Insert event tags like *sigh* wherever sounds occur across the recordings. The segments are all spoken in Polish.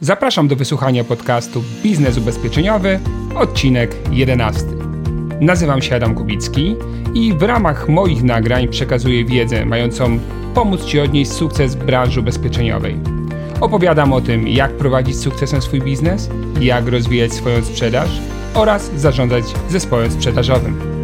Zapraszam do wysłuchania podcastu Biznes Ubezpieczeniowy, odcinek 11. Nazywam się Adam Kubicki i w ramach moich nagrań przekazuję wiedzę mającą pomóc Ci odnieść sukces w branży ubezpieczeniowej. Opowiadam o tym, jak prowadzić sukcesem swój biznes, jak rozwijać swoją sprzedaż oraz zarządzać zespołem sprzedażowym.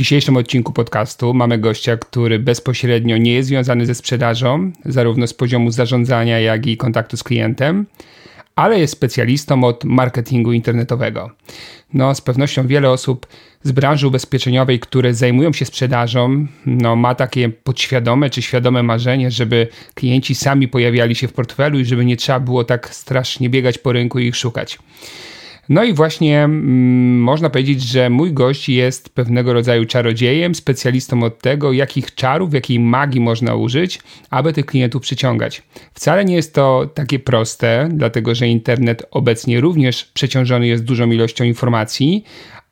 Dzisiejszym odcinku podcastu mamy gościa, który bezpośrednio nie jest związany ze sprzedażą, zarówno z poziomu zarządzania, jak i kontaktu z klientem, ale jest specjalistą od marketingu internetowego. No, z pewnością wiele osób z branży ubezpieczeniowej, które zajmują się sprzedażą, no, ma takie podświadome czy świadome marzenie, żeby klienci sami pojawiali się w portfelu i żeby nie trzeba było tak strasznie biegać po rynku i ich szukać. No i właśnie mm, można powiedzieć, że mój gość jest pewnego rodzaju czarodziejem, specjalistą od tego, jakich czarów, jakiej magii można użyć, aby tych klientów przyciągać. Wcale nie jest to takie proste, dlatego że internet obecnie również przeciążony jest dużą ilością informacji,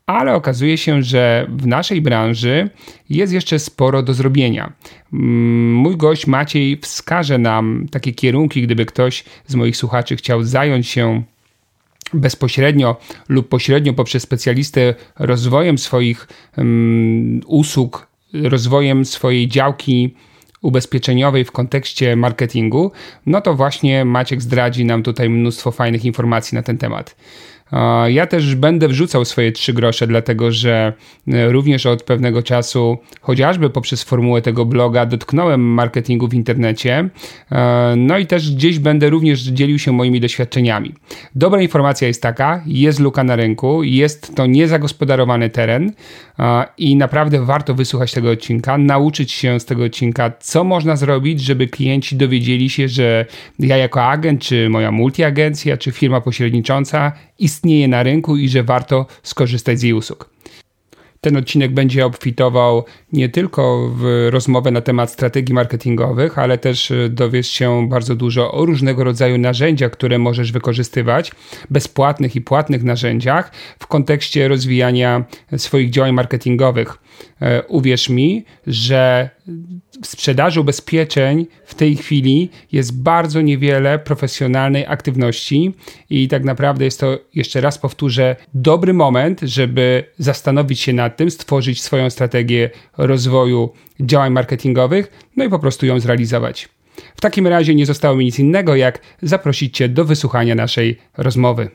ale okazuje się, że w naszej branży jest jeszcze sporo do zrobienia. Mm, mój gość Maciej wskaże nam takie kierunki, gdyby ktoś z moich słuchaczy chciał zająć się bezpośrednio lub pośrednio poprzez specjalistę rozwojem swoich um, usług, rozwojem swojej działki ubezpieczeniowej w kontekście marketingu, no to właśnie Maciek zdradzi nam tutaj mnóstwo fajnych informacji na ten temat. Ja też będę wrzucał swoje trzy grosze, dlatego że e, również od pewnego czasu, chociażby poprzez formułę tego bloga, dotknąłem marketingu w internecie. E, no i też gdzieś będę również dzielił się moimi doświadczeniami. Dobra informacja jest taka: jest luka na rynku, jest to niezagospodarowany teren i naprawdę warto wysłuchać tego odcinka, nauczyć się z tego odcinka, co można zrobić, żeby klienci dowiedzieli się, że ja jako agent, czy moja multiagencja, czy firma pośrednicząca istnieje na rynku i że warto skorzystać z jej usług. Ten odcinek będzie obfitował nie tylko w rozmowę na temat strategii marketingowych, ale też e, dowiesz się bardzo dużo o różnego rodzaju narzędziach, które możesz wykorzystywać, bezpłatnych i płatnych narzędziach w kontekście rozwijania swoich działań marketingowych. E, uwierz mi, że w sprzedaży ubezpieczeń w tej chwili jest bardzo niewiele profesjonalnej aktywności i tak naprawdę jest to, jeszcze raz powtórzę, dobry moment, żeby zastanowić się nad tym, stworzyć swoją strategię rozwoju działań marketingowych, no i po prostu ją zrealizować. W takim razie nie zostało mi nic innego, jak zaprosić Cię do wysłuchania naszej rozmowy.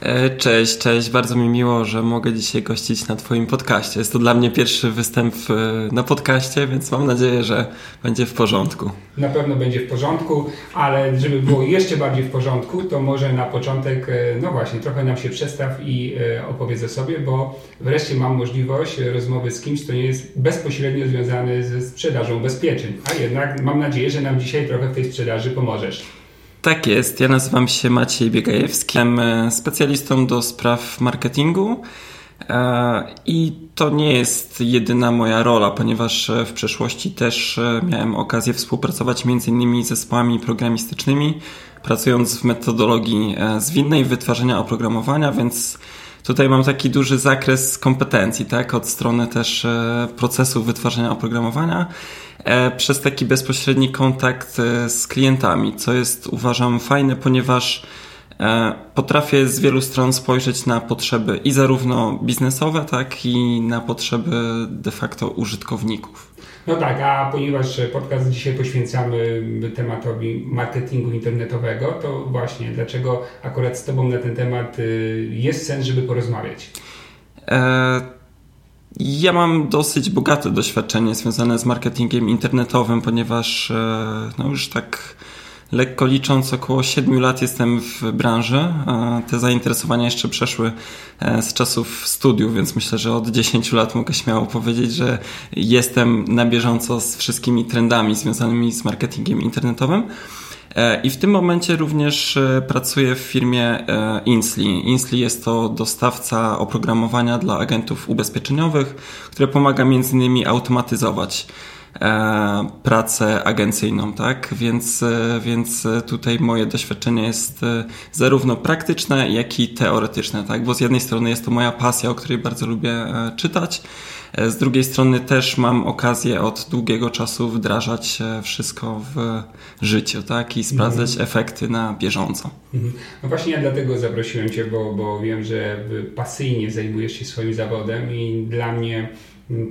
E, cześć, cześć. Bardzo mi miło, że mogę dzisiaj gościć na Twoim podcaście. Jest to dla mnie pierwszy występ e, na podcaście, więc mam nadzieję, że będzie w porządku. Na pewno będzie w porządku, ale żeby było jeszcze bardziej w porządku, to może na początek, e, no właśnie, trochę nam się przestaw i opowiedz o sobie, bo wreszcie mam możliwość rozmowy z kimś, kto nie jest bezpośrednio związany ze sprzedażą ubezpieczeń. A jednak mam nadzieję, że nam dzisiaj trochę w tej sprzedaży pomożesz. Tak jest. Ja nazywam się Maciej Biegajewski. Jestem e, specjalistą do spraw marketingu. E, I to nie jest jedyna moja rola, ponieważ e, w przeszłości też miałem okazję współpracować m.in. z zespołami programistycznymi, pracując w metodologii zwinnej wytwarzania oprogramowania, więc tutaj mam taki duży zakres kompetencji, tak, od strony też procesu wytwarzania oprogramowania przez taki bezpośredni kontakt e, z klientami, co jest uważam fajne, ponieważ e, potrafię z wielu stron spojrzeć na potrzeby i zarówno biznesowe, tak i na potrzeby de facto użytkowników. No tak, a ponieważ podcast dzisiaj poświęcamy tematowi marketingu internetowego, to właśnie dlaczego akurat z Tobą na ten temat y, jest sens, żeby porozmawiać? E ja mam dosyć bogate doświadczenie związane z marketingiem internetowym, ponieważ e, no już tak lekko licząc około 7 lat jestem w branży. Te zainteresowania jeszcze przeszły e, z czasów studiów, więc myślę, że od 10 lat mogę śmiało powiedzieć, że jestem na bieżąco z wszystkimi trendami związanymi z marketingiem internetowym. E, I w tym momencie również e, pracuję w firmie e, Insli. Insli jest to dostawca oprogramowania dla agentów ubezpieczeniowych, które pomaga między innymi automatyzować pracę agencyjną, tak? Więc, więc tutaj moje doświadczenie jest zarówno praktyczne, jak i teoretyczne, tak? Bo z jednej strony jest to moja pasja, o której bardzo lubię czytać, z drugiej strony też mam okazję od długiego czasu wdrażać wszystko w życiu, tak? I sprawdzać mhm. efekty na bieżąco. Mhm. No właśnie ja dlatego zaprosiłem Cię, bo, bo wiem, że pasyjnie zajmujesz się swoim zawodem i dla mnie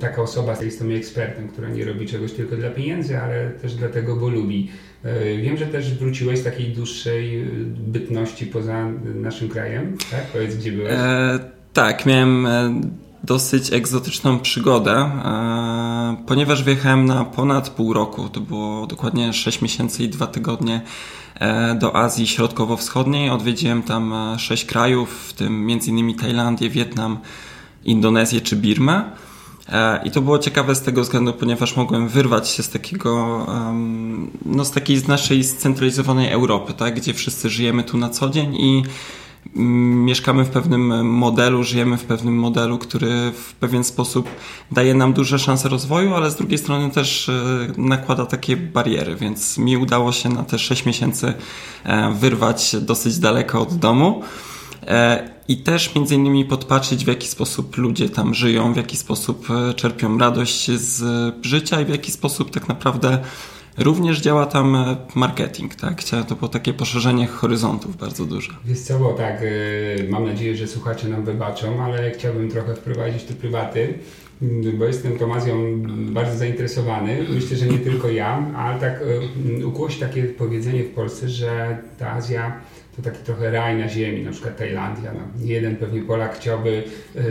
taka osoba jest tym ekspertem, która nie robi czegoś tylko dla pieniędzy, ale też dlatego, bo lubi. E, wiem, że też wróciłeś z takiej dłuższej e, bytności poza naszym krajem, tak? Powiedz, gdzie byłeś? E, tak, miałem e, dosyć egzotyczną przygodę, e, ponieważ wjechałem na ponad pół roku, to było dokładnie 6 miesięcy i 2 tygodnie do Azji Środkowo-Wschodniej. Odwiedziłem tam 6 krajów, w tym m.in. Tajlandię, Wietnam, Indonezję czy Birmę. E, I to było ciekawe z tego względu, ponieważ mogłem wyrwać się z takiego, no z takiej z naszej scentralizowanej Europy, tak, gdzie wszyscy żyjemy tu na co dzień i mieszkamy w pewnym modelu, żyjemy w pewnym modelu, który w pewien sposób daje nam duże szanse rozwoju, ale z drugiej strony też e, nakłada takie bariery, więc mi udało się na te 6 miesięcy e, wyrwać dosyć daleko od domu i też między innymi podpatrzeć w jaki sposób ludzie tam żyją, w jaki sposób e, czerpią radość z życia i w jaki sposób tak naprawdę również działa tam e, marketing, tak? To było takie poszerzenie horyzontów bardzo duże. Wiesz co, bo tak, e, mam nadzieję, że słuchacze nam wybaczą, ale chciałbym trochę wprowadzić te prywaty, bo jestem tą Azją bardzo zainteresowany. Myślę, że nie tylko ja, ale tak ukłosi takie powiedzenie w Polsce, że ta Azja to taki trochę raj na ziemi, na przykład Tajlandia. No, jeden pewnie Polak chciałby e,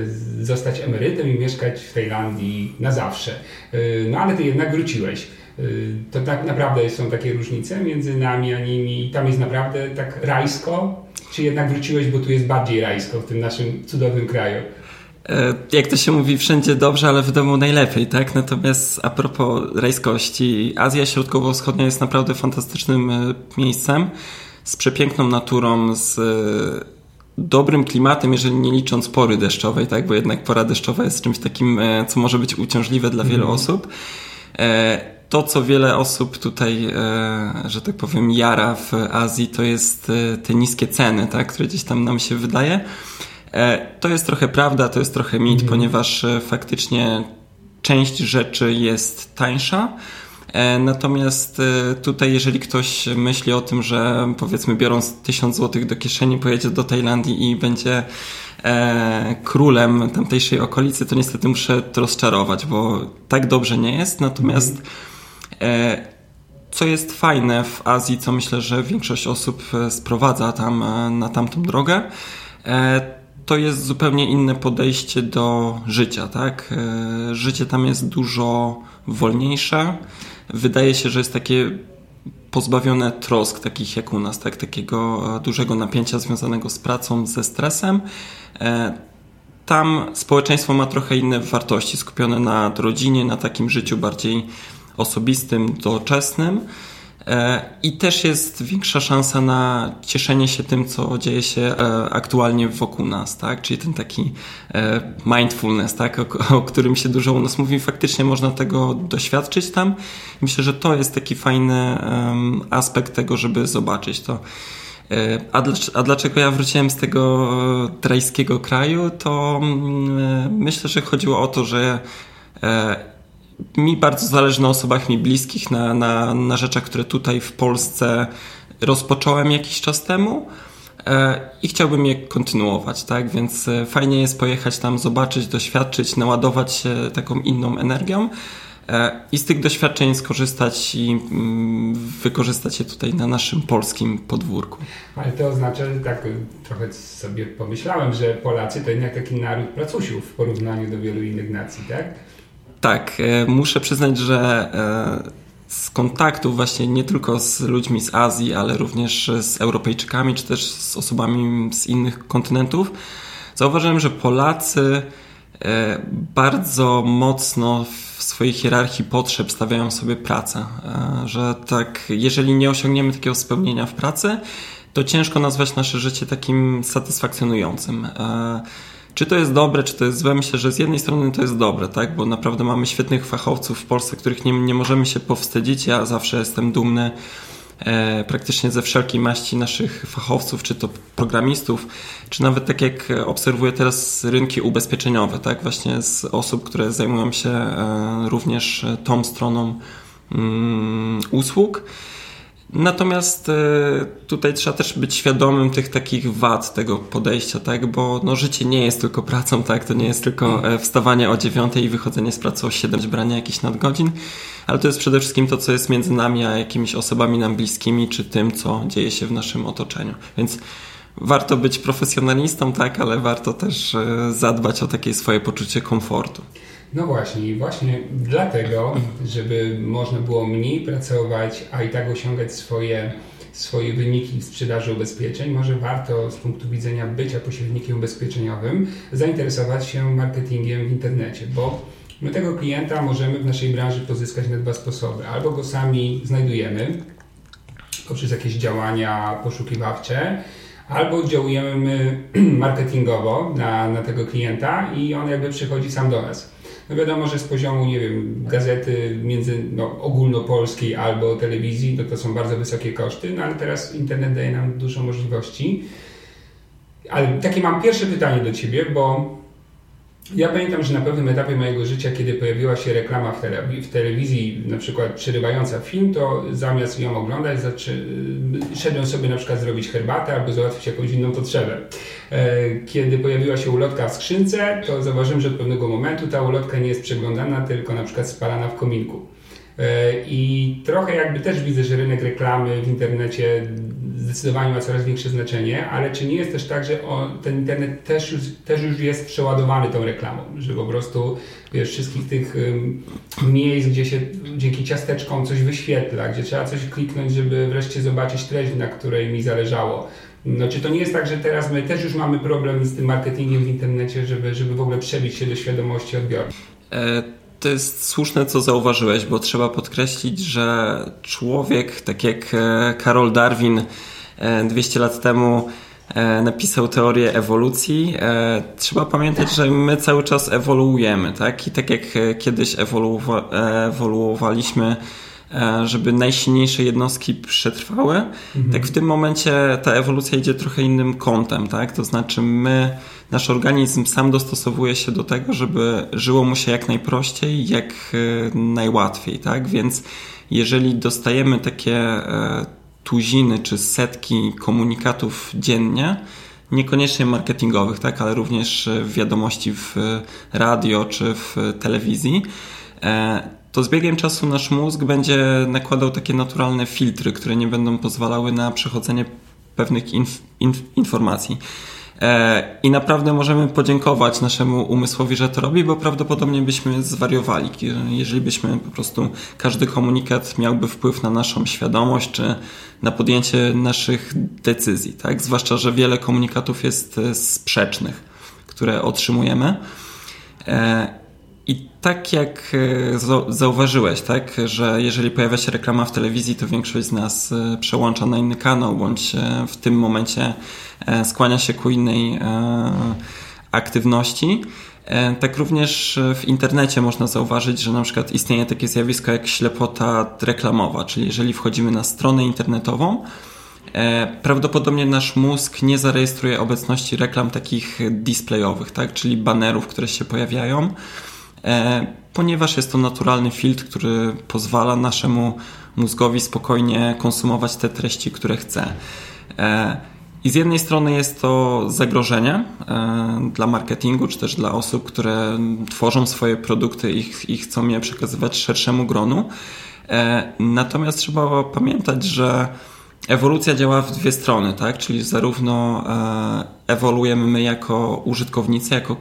zostać emerytem i mieszkać w Tajlandii na zawsze. E, no ale ty jednak wróciłeś. E, to tak naprawdę są takie różnice między nami a nimi i tam jest naprawdę tak rajsko, czy jednak wróciłeś, bo tu jest bardziej rajsko w tym naszym cudownym kraju? Jak to się mówi, wszędzie dobrze, ale w domu najlepiej, tak? Natomiast a propos rajskości, Azja Środkowo-Wschodnia jest naprawdę fantastycznym miejscem z przepiękną naturą, z e, dobrym klimatem, jeżeli nie licząc pory deszczowej, tak? bo jednak pora deszczowa jest czymś takim, e, co może być uciążliwe dla wielu mm. osób. E, to, co wiele osób tutaj, że tak powiem, jara w Azji, to jest te niskie ceny, tak? które gdzieś tam nam się wydaje. To jest trochę prawda, to jest trochę mit, mm. ponieważ faktycznie część rzeczy jest tańsza, E, natomiast e, tutaj, jeżeli ktoś myśli o tym, że powiedzmy biorąc 1000 zł do kieszeni pojedzie do Tajlandii i będzie e, królem tamtejszej okolicy, to niestety muszę to rozczarować, bo tak dobrze nie jest. Natomiast co jest fajne w Azji, co myślę, że większość osób sprowadza tam na tamtą drogę, to jest zupełnie inne podejście do życia, tak? Życie tam jest dużo wolniejsze wydaje się, że jest takie pozbawione trosk takich jak u nas, tak? takiego e, dużego napięcia związanego z pracą, ze stresem. E, tam społeczeństwo ma trochę inne wartości, skupione na rodzinie, na takim życiu bardziej osobistym, doczesnym. E, I też jest większa szansa na cieszenie się tym, co dzieje się e, aktualnie wokół nas, tak? Czyli ten taki e, mindfulness, tak? O, którym się dużo u nas mówi. Faktycznie można tego doświadczyć tam. Myślę, że to jest taki fajny aspekt tego, żeby zobaczyć to. A, a dlaczego ja wróciłem z tego trajskiego kraju? To mm, myślę, że chodziło o to, że mi bardzo zależy na osobach mi bliskich, na, na, na rzeczach, które tutaj w Polsce rozpocząłem jakiś czas temu e, i chciałbym je kontynuować, tak? Więc e, fajnie jest pojechać tam, zobaczyć, doświadczyć, naładować się taką inną energią e, i z tych doświadczeń skorzystać i mm, wykorzystać je tutaj na naszym polskim podwórku. Ale to oznacza, że tak trochę sobie pomyślałem, że Polacy to jednak taki naród pracusiów w porównaniu do wielu innych nacji, tak? Tak, e, muszę przyznać, że e, z kontaktów właśnie nie tylko z ludźmi z Azji, ale również z Europejczykami, czy też z osobami z innych kontynentów, zauważyłem, że Polacy e, bardzo mocno w swojej hierarchii potrzeb stawiają sobie pracę. Że tak, jeżeli nie osiągniemy takiego spełnienia w pracy, to ciężko nazwać nasze życie takim satysfakcjonującym Czy to jest dobre, czy to jest złe? Myślę, że z jednej strony to jest dobre, tak? Bo naprawdę mamy świetnych fachowców w Polsce, których nie, nie możemy się powstydzić. Ja zawsze jestem dumny e, praktycznie ze wszelkiej maści naszych fachowców, czy to programistów, czy nawet tak jak obserwuję teraz rynki ubezpieczeniowe, tak? Właśnie z osób, które zajmują się e, również tą stroną mm, usług. Natomiast e, tutaj trzeba też być świadomym tych takich wad tego podejścia, tak? Bo no, życie nie jest tylko pracą, tak? To nie jest tylko e, wstawanie o dziewiątej i wychodzenie z pracy o 7, branie jakichś nadgodzin, ale to jest przede wszystkim to, co jest między nami a jakimiś osobami nam bliskimi, czy tym, co dzieje się w naszym otoczeniu. Więc warto być profesjonalistą, tak? Ale warto też e, zadbać o takie swoje poczucie komfortu. No właśnie, i właśnie dlatego, żeby można było mniej pracować, a i tak osiągać swoje, swoje wyniki w sprzedaży ubezpieczeń, może warto z punktu widzenia bycia pośrednikiem ubezpieczeniowym zainteresować się marketingiem w internecie, bo my tego klienta możemy w naszej branży pozyskać na dwa sposoby. Albo go sami znajdujemy poprzez jakieś działania poszukiwawcze, albo działujemy *clears throat* marketingowo na, na tego klienta i on jakby przychodzi sam do nas. No wiadomo, że z poziomu, nie wiem, gazety między, no, ogólnopolskiej albo telewizji, no to są bardzo wysokie koszty, no ale teraz internet daje nam dużo możliwości. Ale takie mam pierwsze pytanie do Ciebie, bo ja pamiętam, że na pewnym etapie mojego życia, kiedy pojawiła się reklama w, tele, w telewizji, na przykład przerywająca film, to zamiast ją oglądać, szedłem sobie na przykład zrobić herbatę albo załatwić jakąś inną potrzebę. E, kiedy pojawiła się ulotka w skrzynce, to zauważyłem, że od pewnego momentu ta ulotka nie jest przeglądana, tylko na przykład spalana w kominku. E, I trochę jakby też widzę, że rynek reklamy w internecie zdecydowanie ma coraz większe znaczenie, ale czy nie jest też tak, że ten internet też już, też już jest przeładowany tą reklamą, że po prostu wiesz, wszystkich tych miejsc, gdzie się dzięki ciasteczkom coś wyświetla, gdzie trzeba coś kliknąć, żeby wreszcie zobaczyć treść, na której mi zależało. No, czy to nie jest tak, że teraz my też już mamy problem z tym marketingiem w internecie, żeby, żeby w ogóle przebić się do świadomości odbiorców? E to jest słuszne, co zauważyłeś, bo trzeba podkreślić, że człowiek, tak jak e, Karol Darwin 200 e, lat temu e, napisał teorię ewolucji, trzeba pamiętać, że my cały czas ewoluujemy, tak? I tak jak kiedyś ewoluowaliśmy żeby najsilniejsze jednostki przetrwały, mhm. tak w tym momencie ta ewolucja idzie trochę innym kątem, tak? To znaczy my nasz organizm sam dostosowuje się do tego, żeby żyło mu się jak najprościej, jak e, najłatwiej, tak? Więc jeżeli dostajemy takie e, tuziny czy setki komunikatów dziennie, niekoniecznie marketingowych, tak, ale również wiadomości w radio czy w telewizji, e, to z biegiem czasu nasz mózg będzie nakładał takie naturalne filtry, które nie będą pozwalały na przechodzenie pewnych inf inf informacji. E, I naprawdę możemy podziękować naszemu umysłowi, że to robi, bo prawdopodobnie byśmy zwariowali, jeżeli byśmy po prostu każdy komunikat miałby wpływ na naszą świadomość czy na podjęcie naszych decyzji, tak? Zwłaszcza, że wiele komunikatów jest e, sprzecznych, które otrzymujemy. E, I tak jak zauważyłeś, tak, że jeżeli pojawia się reklama w telewizji, to większość z nas przełącza na inny kanał, bądź w tym momencie E, skłania się ku innej e, aktywności. E, tak również w internecie można zauważyć, że na przykład istnieje takie zjawisko jak ślepota reklamowa, czyli jeżeli wchodzimy na stronę internetową, prawdopodobnie nasz mózg nie zarejestruje obecności reklam takich displayowych, tak? czyli banerów, które się pojawiają, ponieważ jest to naturalny filtr, który pozwala naszemu mózgowi spokojnie konsumować te treści, które chce. I z jednej strony jest to zagrożenie e, dla marketingu, czy też dla osób, które tworzą swoje produkty i, chcą je przekazywać szerszemu gronu. E, natomiast trzeba pamiętać, że ewolucja działa w dwie strony, tak? Czyli zarówno e, ewoluujemy my jako użytkownicy, jako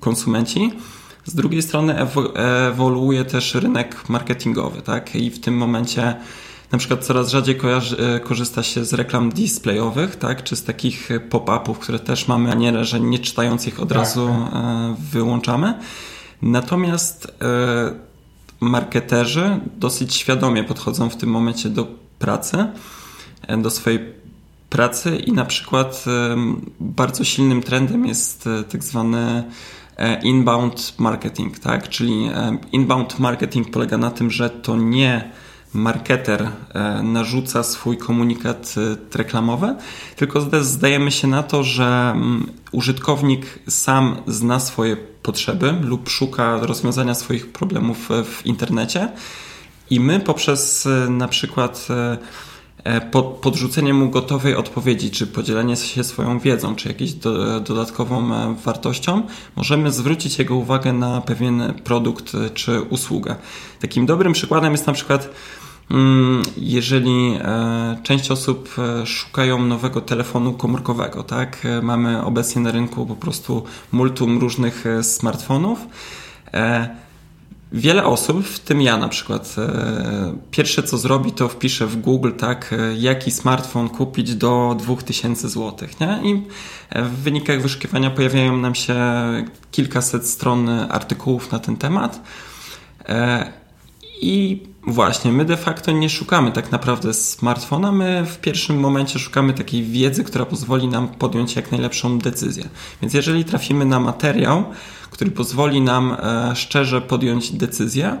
konsumenci, z drugiej strony ewoluuje też rynek marketingowy, tak? I w tym momencie na przykład coraz rzadziej kojarzy, e, korzysta się z reklam displayowych, tak, czy z takich pop-upów, które też mamy manierę, że nie czytając ich od tak, razu tak. E, wyłączamy. Natomiast e, marketerzy dosyć świadomie podchodzą w tym momencie do pracy, do swojej pracy i na przykład bardzo silnym trendem jest tak zwany inbound marketing, tak? Czyli inbound marketing polega na tym, że to nie marketer e, narzuca swój komunikat e, reklamowy, tylko zdajemy się na to, że mm, użytkownik sam zna swoje potrzeby lub szuka rozwiązania swoich problemów w internecie i my poprzez e, na przykład podrzucenie mu gotowej odpowiedzi, czy podzielenie się swoją wiedzą, czy jakąś do, dodatkową wartością, możemy zwrócić jego uwagę na pewien produkt czy usługę. Takim dobrym przykładem jest na przykład Mm, jeżeli e, część osób e, szukają nowego telefonu komórkowego, tak? E, mamy obecnie na rynku po prostu multum różnych smartfonów. Wiele osób, w tym ja na przykład, pierwsze co zrobi, to wpisze w Google, tak, jaki smartfon kupić do 2000 zł. Nie? I w wynikach wyszukiwania pojawiają nam się kilkaset stron artykułów na ten temat. I właśnie, my de facto nie szukamy tak naprawdę smartfona, my w pierwszym momencie szukamy takiej wiedzy, która pozwoli nam podjąć jak najlepszą decyzję. Więc jeżeli trafimy na materiał, który pozwoli nam e, szczerze podjąć decyzję,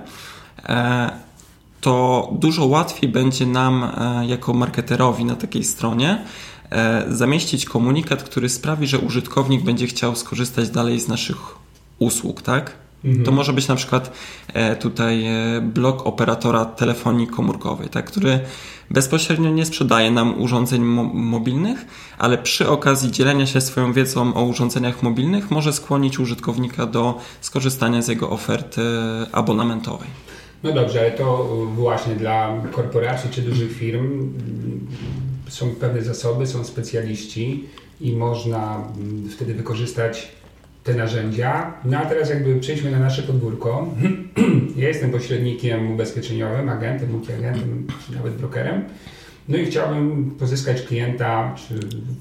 e, to dużo łatwiej będzie nam e, jako marketerowi na takiej stronie zamieścić komunikat, który sprawi, że użytkownik będzie chciał skorzystać dalej z naszych usług, tak? Mhm. To może być na przykład e, tutaj e, blok operatora telefonii komórkowej, tak, który bezpośrednio nie sprzedaje nam urządzeń mo mobilnych, ale przy okazji dzielenia się swoją wiedzą o urządzeniach mobilnych może skłonić użytkownika do skorzystania z jego oferty abonamentowej. No dobrze, ale to właśnie dla korporacji czy dużych firm są pewne zasoby, są specjaliści i można mm, wtedy wykorzystać te narzędzia. No a teraz jakby przejdźmy na nasze podwórko. *clears throat* ja jestem pośrednikiem ubezpieczeniowym, agentem, multiagentem, czy nawet brokerem. No i chciałbym pozyskać klienta, czy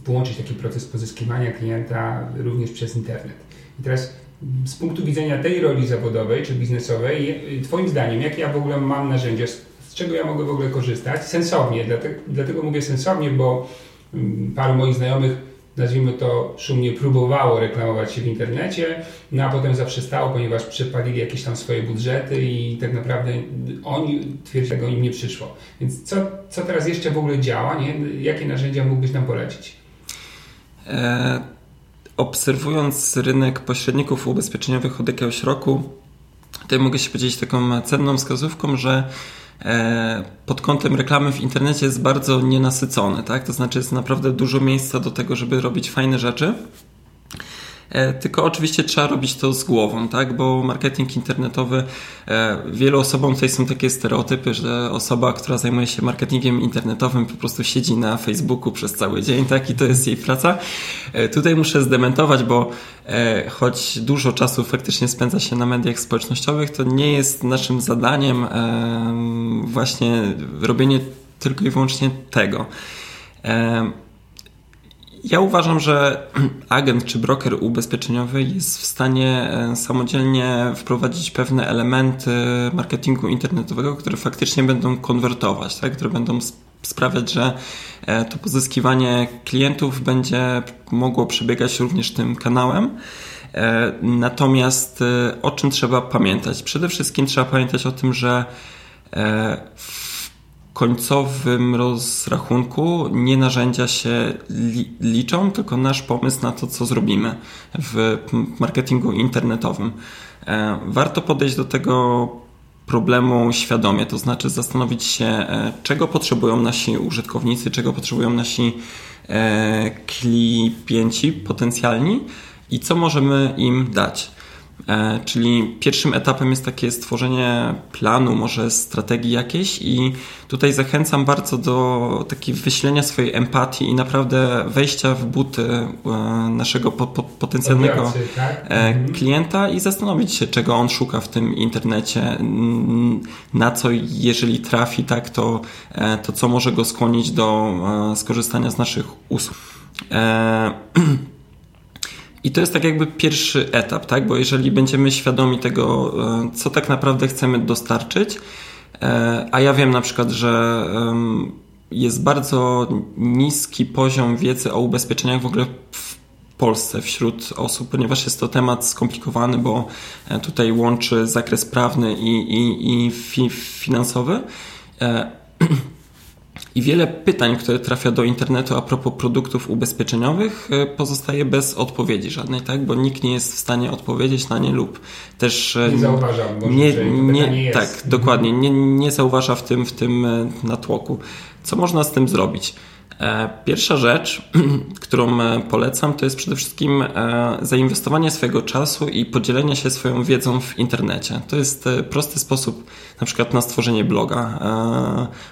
połączyć taki proces pozyskiwania klienta również przez internet. I teraz z punktu widzenia tej roli zawodowej czy biznesowej, Twoim zdaniem, jakie ja w ogóle mam narzędzia, z czego ja mogę w ogóle korzystać? Sensownie, dlatego, dlatego mówię sensownie, bo mm, paru moich znajomych nazwijmy to szumnie, próbowało reklamować się w internecie, no a potem zaprzestało, ponieważ przepalili jakieś tam swoje budżety i tak naprawdę oni twierdzą, że im nie przyszło. Więc co, co teraz jeszcze w ogóle działa? Nie? Jakie narzędzia mógłbyś nam polecić? E, obserwując rynek pośredników ubezpieczeniowych od jakiegoś roku, tutaj mogę się podzielić taką cenną wskazówką, że pod kątem reklamy w internecie jest bardzo nienasycony, tak? To znaczy jest naprawdę dużo miejsca do tego, żeby robić fajne rzeczy. E, tylko oczywiście trzeba robić to z głową, tak? Bo marketing internetowy, e, wielu osobom tutaj są takie stereotypy, że osoba, która zajmuje się marketingiem internetowym po prostu siedzi na Facebooku przez cały dzień, tak? I to jest jej praca. E, tutaj muszę zdementować, bo choć dużo czasu faktycznie spędza się na mediach społecznościowych, to nie jest naszym zadaniem właśnie robienie tylko i wyłącznie tego. Ja uważam, że *clears throat* agent czy broker ubezpieczeniowy jest w stanie e, samodzielnie wprowadzić pewne elementy marketingu internetowego, które faktycznie będą konwertować, tak? które będą sprawiać, że e, to pozyskiwanie klientów będzie mogło przebiegać również tym kanałem. E, natomiast o czym trzeba pamiętać? Przede wszystkim trzeba pamiętać o tym, że w końcowym rozrachunku nie narzędzia się li liczą, tylko nasz pomysł na to, co zrobimy w marketingu internetowym. E, warto podejść do tego problemu świadomie, to znaczy zastanowić się, e, czego potrzebują nasi użytkownicy, czego potrzebują nasi e, klienci potencjalni i co możemy im dać. E, czyli pierwszym etapem jest takie stworzenie planu, może strategii jakiejś, i tutaj zachęcam bardzo do takiego wyślenia swojej empatii i naprawdę wejścia w buty e, naszego potencjalnego tak? E, mhm. klienta i zastanowić się, czego on szuka w tym internecie, na co jeżeli trafi, tak, to, to co może go skłonić do skorzystania z naszych usług. *clears throat* I to jest tak jakby pierwszy etap, tak? Bo jeżeli będziemy świadomi tego, e, co tak naprawdę chcemy dostarczyć, e, a ja wiem na przykład, że jest bardzo niski poziom wiedzy o ubezpieczeniach w ogóle w Polsce wśród osób, ponieważ jest to temat skomplikowany, bo e, tutaj łączy zakres prawny i, i, i fi, finansowy. *clears throat* E, I wiele pytań, które trafia do internetu a propos produktów ubezpieczeniowych, e, pozostaje bez odpowiedzi żadnej, tak? Bo nikt nie jest w stanie odpowiedzieć na nie lub też. Nie zauważa, nie, nie, jest. Tak, dokładnie. Nie, nie zauważa w tym, w tym natłoku. Co można z tym zrobić? E, pierwsza rzecz, *clears throat* którą e, polecam, to jest przede wszystkim e, zainwestowanie swojego czasu i podzielenie się swoją wiedzą w internecie. To jest prosty sposób na przykład na stworzenie bloga.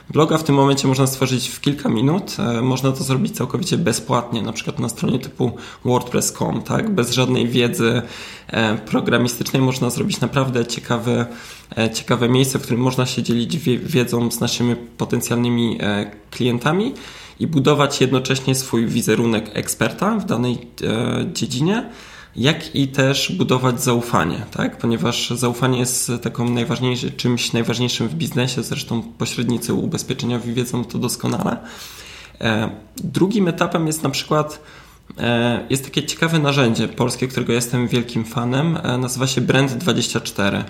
Bloga w tym momencie można stworzyć w kilka minut. Można to zrobić całkowicie bezpłatnie, na przykład na stronie typu wordpress.com, tak? Bez żadnej wiedzy programistycznej można zrobić naprawdę ciekawe, ciekawe miejsce, w którym można się dzielić wiedzą z naszymi potencjalnymi klientami i budować jednocześnie swój wizerunek eksperta w danej e, dziedzinie, jak i też budować zaufanie, tak? ponieważ zaufanie jest taką najważniejszym, czymś najważniejszym w biznesie, zresztą pośrednicy ubezpieczeniowi wiedzą to doskonale. E, drugim etapem jest na przykład e, jest takie ciekawe narzędzie polskie, którego jestem wielkim fanem. Nazywa się Brand24.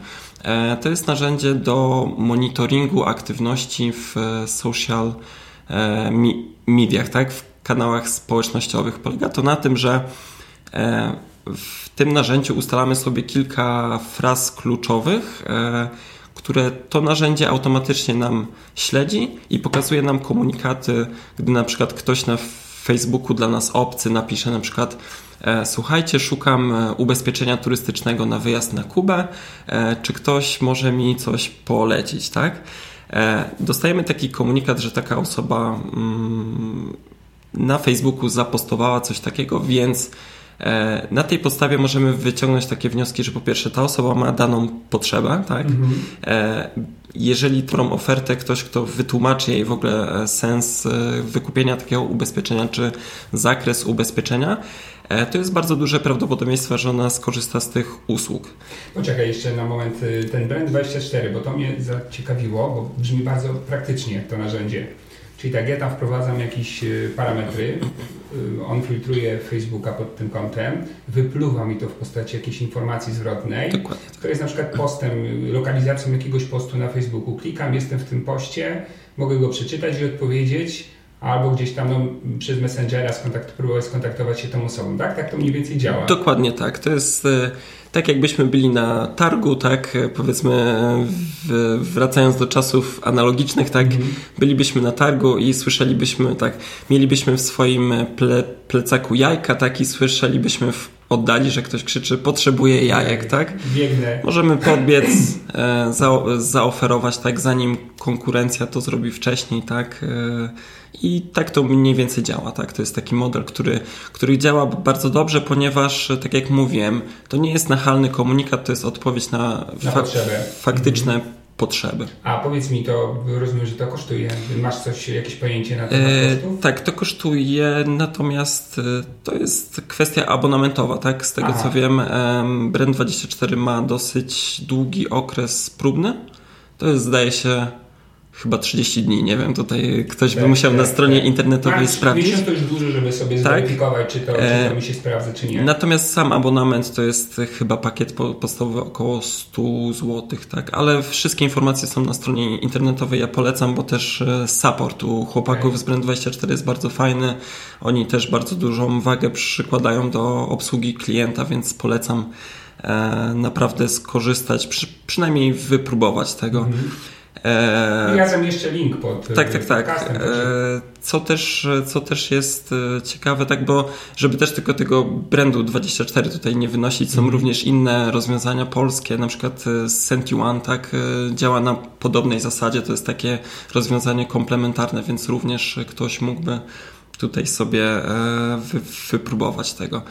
To jest narzędzie do monitoringu aktywności w social mediach, tak, w kanałach społecznościowych. Polega to na tym, że e, w tym narzędziu ustalamy sobie kilka fraz kluczowych, e, które to narzędzie automatycznie nam śledzi i pokazuje nam komunikaty, gdy na przykład ktoś na Facebooku dla nas obcy napisze na przykład e, słuchajcie, szukam ubezpieczenia turystycznego na wyjazd na Kubę, czy ktoś może mi coś polecić, tak? E, dostajemy taki komunikat, że taka osoba mm, na Facebooku zapostowała coś takiego, więc e, na tej podstawie możemy wyciągnąć takie wnioski, że po pierwsze ta osoba ma daną potrzebę, tak? Mhm. E, jeżeli tą ofertę ktoś, kto wytłumaczy jej w ogóle sens wykupienia takiego ubezpieczenia, czy zakres ubezpieczenia, to jest bardzo duże prawdopodobieństwo, że ona skorzysta z tych usług. Poczekaj jeszcze na moment, y, ten Brand24, bo to mnie zaciekawiło, bo brzmi bardzo praktycznie to narzędzie. Czyli tak, ja tam wprowadzam jakieś y, parametry, y, on filtruje Facebooka pod tym kątem, wypluwa mi to w postaci jakiejś informacji zwrotnej, Dokładnie. która jest na przykład postem, lokalizacją jakiegoś postu na Facebooku. Klikam, jestem w tym poście, mogę go przeczytać i odpowiedzieć albo gdzieś tam no, przez Messengera skontakt, próbować skontaktować się tą osobą, tak? Tak to mniej więcej działa. Dokładnie tak. To jest e, tak jakbyśmy byli na targu, tak? E, powiedzmy w, wracając do czasów analogicznych, tak? Mm. Bylibyśmy na targu i słyszelibyśmy, tak? Mielibyśmy w swoim ple, plecaku jajka, tak? I słyszelibyśmy w oddali, że ktoś krzyczy potrzebuje jajek, tak? Biegnę. Możemy *laughs* podbiec, e, za, zaoferować, tak? Zanim konkurencja to zrobi wcześniej, tak? I tak to mniej więcej działa, tak? To jest taki model, który, który działa bardzo dobrze, ponieważ, tak jak mówiłem, to nie jest nachalny komunikat, to jest odpowiedź na, na fa faktyczne mhm. potrzeby. A powiedz mi, to rozumiem, że to kosztuje. Masz coś, jakieś pojęcie na temat e, Tak, to kosztuje, natomiast e, to jest kwestia abonamentowa, tak? Z tego Aha. co wiem, Brand24 ma dosyć długi okres próbny. To jest, zdaje się, chyba 30 dni, nie wiem, tutaj ktoś tak, by musiał tak, na stronie tak. internetowej tak, sprawdzić. Miesiąc to już dużo, żeby sobie tak. zweryfikować, czy to, czy to e, mi się sprawdza, czy nie. Natomiast sam abonament to jest chyba pakiet podstawowy około 100 zł, tak, ale wszystkie informacje są na stronie internetowej, ja polecam, bo też e, support u chłopaków z Brand24 jest bardzo fajny, oni też bardzo dużą wagę przykładają do obsługi klienta, więc polecam e, naprawdę skorzystać, przy, przynajmniej wypróbować tego. Mhm. E, Razem jeszcze link pod. Tak, tak, tak. E, co też, co też jest e, ciekawe, tak, bo żeby też tylko tego brandu 24 tutaj nie wynosić, są mm. również inne rozwiązania polskie, na przykład One, tak, działa na podobnej zasadzie, to jest takie rozwiązanie komplementarne, więc również ktoś mógłby tutaj sobie wypróbować tego.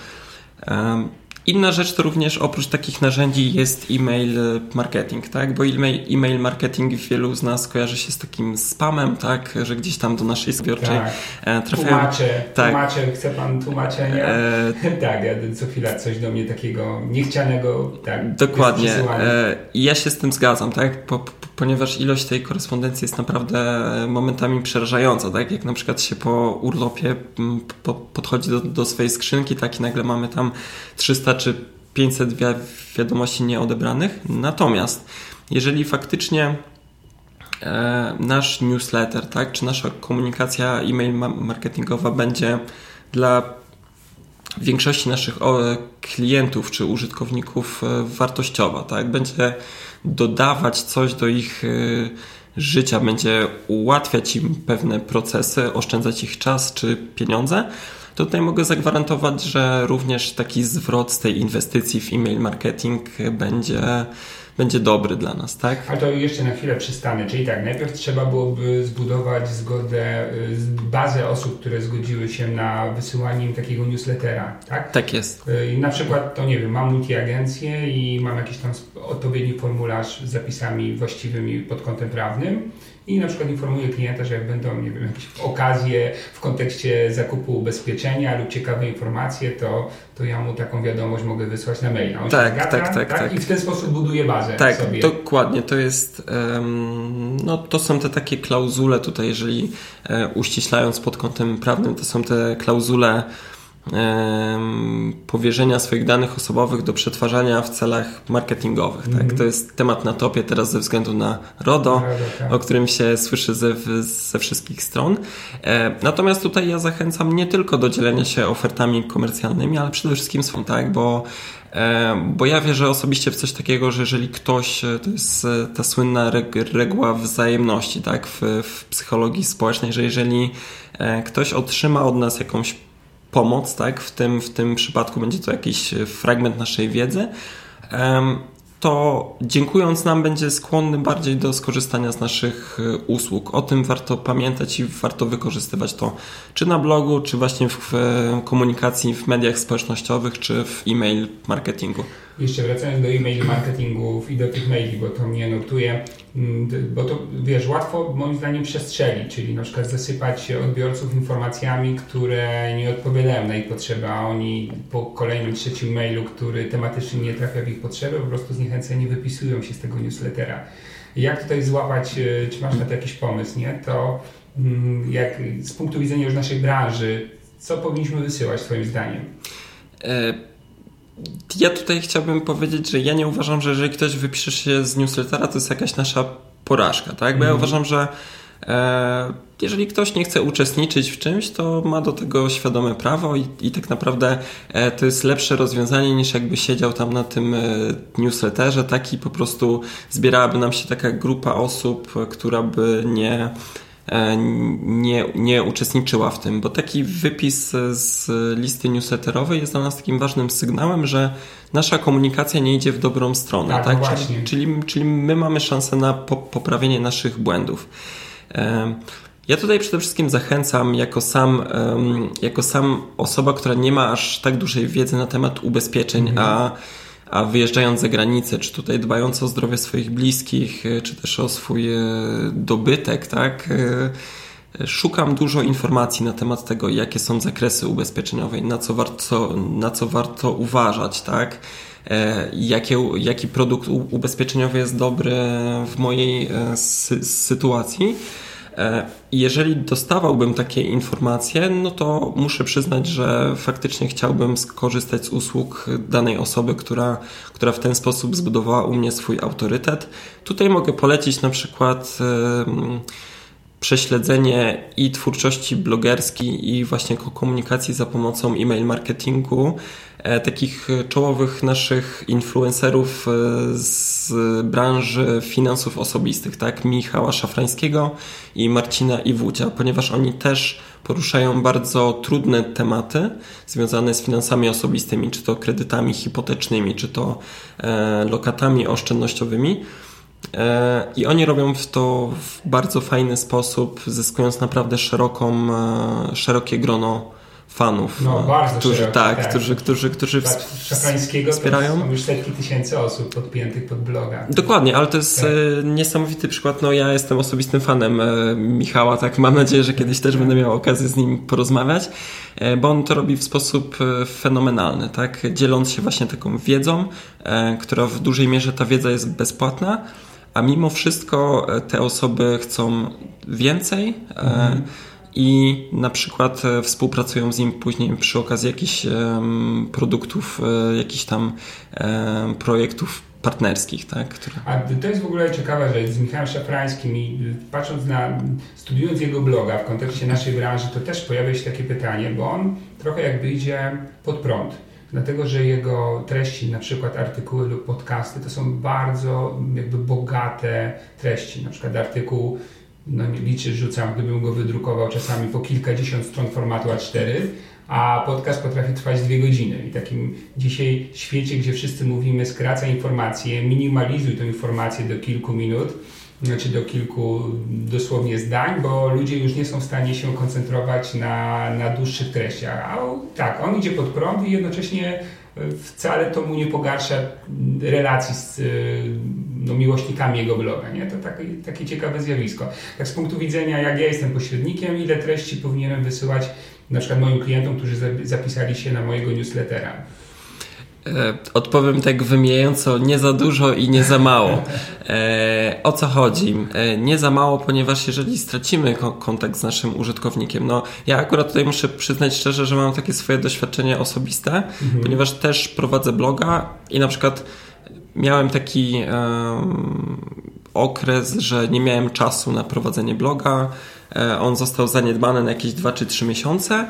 Inna rzecz to również oprócz takich narzędzi jest e-mail marketing, tak? Bo e-mail, marketing wielu z nas kojarzy się z takim spamem, tak? Że gdzieś tam do naszej zbiorczej tak. E, trafiają. Tłumacze, tak. chce pan tłumaczenia? E... *laughs* tak, co chwila coś do mnie takiego niechcianego, tak. Dokładnie. E... Ja się z tym zgadzam, tak? Po, po, ponieważ ilość tej korespondencji jest naprawdę momentami przerażająca, tak? Jak na przykład się po urlopie po, podchodzi do, do swojej skrzynki, tak? I nagle mamy tam 300 czy 500 wi wiadomości nieodebranych. Natomiast jeżeli faktycznie e, nasz newsletter, tak, czy nasza komunikacja e-mail marketingowa będzie dla większości naszych klientów czy użytkowników e, wartościowa, tak, będzie dodawać coś do ich e, życia, będzie ułatwiać im pewne procesy, oszczędzać ich czas czy pieniądze, to tutaj mogę zagwarantować, że również taki zwrot z tej inwestycji w e-mail marketing będzie będzie dobry dla nas, tak? Ale to jeszcze na chwilę przystanę. Czyli tak, najpierw trzeba byłoby zbudować zgodę, y, bazę osób, które zgodziły się na wysyłanie im takiego newslettera, tak? Tak jest. Y, I na przykład, to nie wiem, mam multiagencję i mam jakiś tam odpowiedni formularz z zapisami właściwymi pod kątem prawnym i na przykład informuję klienta, że jak będą nie wiem, jakieś okazje w kontekście zakupu ubezpieczenia lub ciekawe informacje, to, to ja mu taką wiadomość mogę wysłać na maila. On tak, zgadza, tak, tak, tak, I w ten sposób buduje bazę Tak, sobie. dokładnie. To jest, um, no to są te takie klauzule tutaj, jeżeli e, uściślając pod kątem prawnym, to są te klauzule powierzenia swoich danych osobowych do przetwarzania w celach marketingowych. Tak? Mhm. To jest temat na topie teraz ze względu na RODO, tak. o którym się słyszy ze, ze wszystkich stron. E, natomiast tutaj ja zachęcam nie tylko do dzielenia się ofertami komercjalnymi, ale przede wszystkim swą, tak? bo e, bo ja wierzę osobiście w coś takiego, że jeżeli ktoś, e, to jest ta słynna reguła wzajemności, tak, w, w psychologii społecznej, że jeżeli ktoś otrzyma od nas jakąś pomoc, tak? W tym, w tym przypadku będzie to jakiś fragment naszej wiedzy, to dziękując nam będzie skłonny bardziej do skorzystania z naszych e, usług. O tym warto pamiętać i warto wykorzystywać to czy na blogu, czy właśnie w komunikacji w mediach społecznościowych, czy w e-mail marketingu. Jeszcze wracając do e-mail marketingów i do tych maili, bo to mnie notuje, mm, bo to wiesz, łatwo moim zdaniem przestrzelić, czyli na przykład zasypać odbiorców informacjami, które nie odpowiadają na ich potrzeby, a oni po kolejnym trzecim mailu, który tematycznie nie trafia w ich potrzeby, po prostu zniechęceni wypisują się z tego newslettera. Jak tutaj złapać, e, czy masz na to jakiś pomysł, nie? To mm, jak z punktu widzenia już naszej branży, co powinniśmy wysyłać Twoim zdaniem? E ja tutaj chciałbym powiedzieć, że ja nie uważam, że jeżeli ktoś wypisze się z newslettera, to jest jakaś nasza porażka, tak? Bo ja mhm. uważam, że e, jeżeli ktoś nie chce uczestniczyć w czymś, to ma do tego świadome prawo i, i tak naprawdę e, to jest lepsze rozwiązanie niż jakby siedział tam na tym e, newsletterze, taki po prostu zbierałaby nam się taka grupa osób, która by nie nie, nie uczestniczyła w tym, bo taki wypis z listy newsletterowej jest dla nas takim ważnym sygnałem, że nasza komunikacja nie idzie w dobrą stronę. Tak, tak? No czyli, czyli, czyli my mamy szansę na poprawienie naszych błędów. E, ja tutaj przede wszystkim zachęcam, jako sam, jako sam osoba, która nie ma aż tak dużej wiedzy na temat ubezpieczeń, mhm. a a wyjeżdżając za granicę, czy tutaj dbając o zdrowie swoich bliskich, e, czy też o swój e, dobytek, tak, e, szukam dużo informacji na temat tego, jakie są zakresy ubezpieczeniowe, na co warto, na co warto uważać, tak, jakie, jaki produkt ubezpieczeniowy jest dobry w mojej sy sytuacji. E, jeżeli dostawałbym takie informacje, no to muszę przyznać, że faktycznie chciałbym skorzystać z usług danej osoby, która, która w ten sposób zbudowała u mnie swój autorytet. Tutaj mogę polecić na przykład prześledzenie i twórczości blogerskiej i właśnie komunikacji za pomocą e-mail marketingu e, takich czołowych naszych influencerów e, z branży finansów osobistych, tak? Michała Szafrańskiego i Marcina Iwucia, ponieważ oni też poruszają bardzo trudne tematy związane z finansami osobistymi, czy to kredytami hipotecznymi, czy to e, lokatami oszczędnościowymi. E, I oni robią to w bardzo fajny sposób, zyskując naprawdę szeroką, e, szerokie grono fanów, no, bardzo którzy, szeroki, tak, tak, którzy, którzy, którzy tak, Szafańskiego wspierają. są już setki tysięcy osób podpiętych pod bloga. Dokładnie, ale to jest tak. niesamowity przykład. No ja jestem osobistym fanem Michała, tak mam nadzieję, że kiedyś też będę miał okazję z nim porozmawiać, bo on to robi w sposób fenomenalny, tak, dzieląc się właśnie taką wiedzą, która w dużej mierze ta wiedza jest bezpłatna, a mimo wszystko te osoby chcą więcej. Mhm i na przykład e, współpracują z nim później przy okazji jakichś produktów, e, jakichś tam projektów partnerskich, tak? Które... A to jest w ogóle ciekawe, że z Michałem Szafrańskim i patrząc na, studiując jego bloga w kontekście naszej branży, to też pojawia się takie pytanie, bo on trochę jakby idzie pod prąd. Dlatego, że jego treści, na przykład artykuły lub podcasty, to są bardzo jakby bogate treści. Na przykład artykuł no nie rzucam, gdybym go wydrukował czasami po kilkadziesiąt stron formatu A4, a podcast potrafi trwać dwie godziny. I takim dzisiaj świecie, gdzie wszyscy mówimy skraca informacje, minimalizuj tę informację do kilku minut, znaczy do kilku dosłownie zdań, bo ludzie już nie są w stanie się koncentrować na, na dłuższych treściach. A tak, on idzie pod prąd i jednocześnie wcale to mu nie pogarsza relacji z no, miłośnikami jego bloga. Nie? To takie, takie ciekawe zjawisko. Tak z punktu widzenia, jak ja jestem pośrednikiem, ile treści powinienem wysyłać na przykład moim klientom, którzy zapisali się na mojego newslettera. E, odpowiem tak wymijająco, nie za dużo i nie za mało. E, o co chodzi? E, nie za mało, ponieważ jeżeli stracimy kontakt z naszym użytkownikiem, no ja akurat tutaj muszę przyznać szczerze, że mam takie swoje doświadczenie osobiste, mhm. ponieważ też prowadzę bloga i na przykład miałem taki okres, że nie miałem czasu na prowadzenie bloga. On został zaniedbany na jakieś 2 czy 3 miesiące.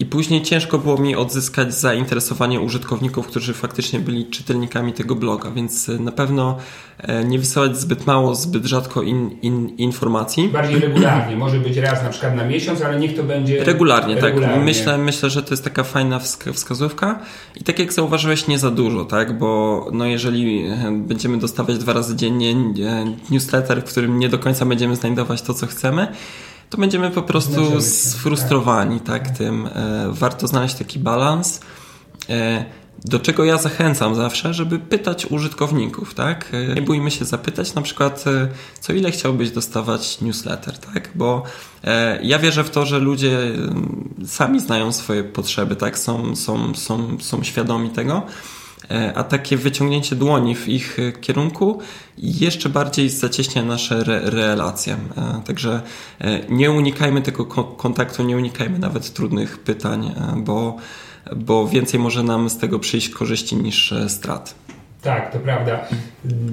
I później ciężko było mi odzyskać zainteresowanie użytkowników, którzy faktycznie byli czytelnikami tego bloga, więc e, na pewno e, nie wysyłać zbyt mało, zbyt rzadko in, in, informacji. Bardziej regularnie, może być raz na przykład na miesiąc, ale niech to będzie. Regularnie, tak. regularnie. tak. Myślę, myślę, że to jest taka fajna wskazówka. I tak jak zauważyłeś, nie za dużo, tak? Bo no jeżeli e, będziemy dostawać dwa razy dziennie newsletter, w którym nie do końca będziemy znajdować to, co chcemy, to będziemy po prostu sfrustrowani tak, tak tym. E, warto znaleźć taki balans. E, do czego ja zachęcam zawsze, żeby pytać użytkowników, tak? E, nie bójmy się zapytać na przykład, co ile chciałbyś dostawać newsletter, tak? Bo ja wierzę w to, że ludzie sami znają swoje potrzeby, tak? Są, są, są, są świadomi tego. E, a takie wyciągnięcie dłoni w ich kierunku jeszcze bardziej zacieśnia nasze re relacje. E, także e, nie unikajmy tego kontaktu, nie unikajmy nawet trudnych pytań, bo, bo więcej może nam z tego przyjść korzyści niż strat. Tak, to prawda.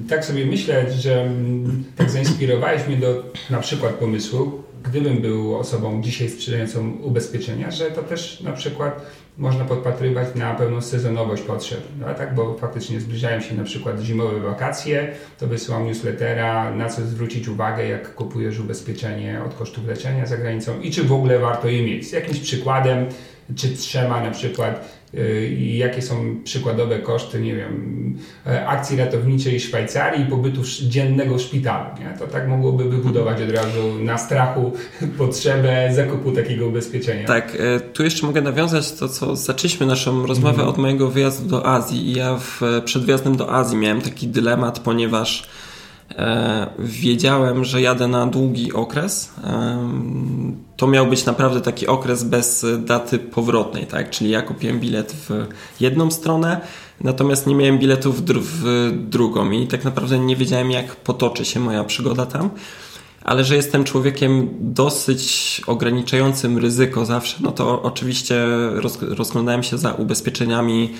Tak sobie myślę, że mm, tak zainspirowałeś mnie do na przykład pomysłu, gdybym był osobą dzisiaj sprzedającą ubezpieczenia, że to też na przykład można podpatrywać na pełną sezonowość potrzeb, no, tak? bo faktycznie zbliżają się na przykład zimowe wakacje, to wysyłam newslettera, na co zwrócić uwagę, jak kupujesz ubezpieczenie od kosztów leczenia za granicą i czy w ogóle warto je mieć. Z jakimś przykładem, czy trzema na przykład i jakie są przykładowe koszty, nie wiem, e, akcji ratowniczej Szwajcarii i pobytu dziennego w szpitalu. Nie? To tak mogłoby wybudować od razu na strachu *laughs* potrzebę zakupu takiego ubezpieczenia. Tak, e, tu jeszcze mogę nawiązać to, co zaczęliśmy naszą rozmowę mm. od mojego wyjazdu do Azji i ja w, przed wyjazdem do Azji miałem taki dylemat, ponieważ E, wiedziałem, że jadę na długi okres. E, to miał być naprawdę taki okres bez daty powrotnej, tak? Czyli ja kupiłem bilet w jedną stronę, natomiast nie miałem biletu w, dr w drugą i tak naprawdę nie wiedziałem, jak potoczy się moja przygoda tam ale że jestem człowiekiem dosyć ograniczającym ryzyko zawsze, no to oczywiście rozglądałem się za ubezpieczeniami, e,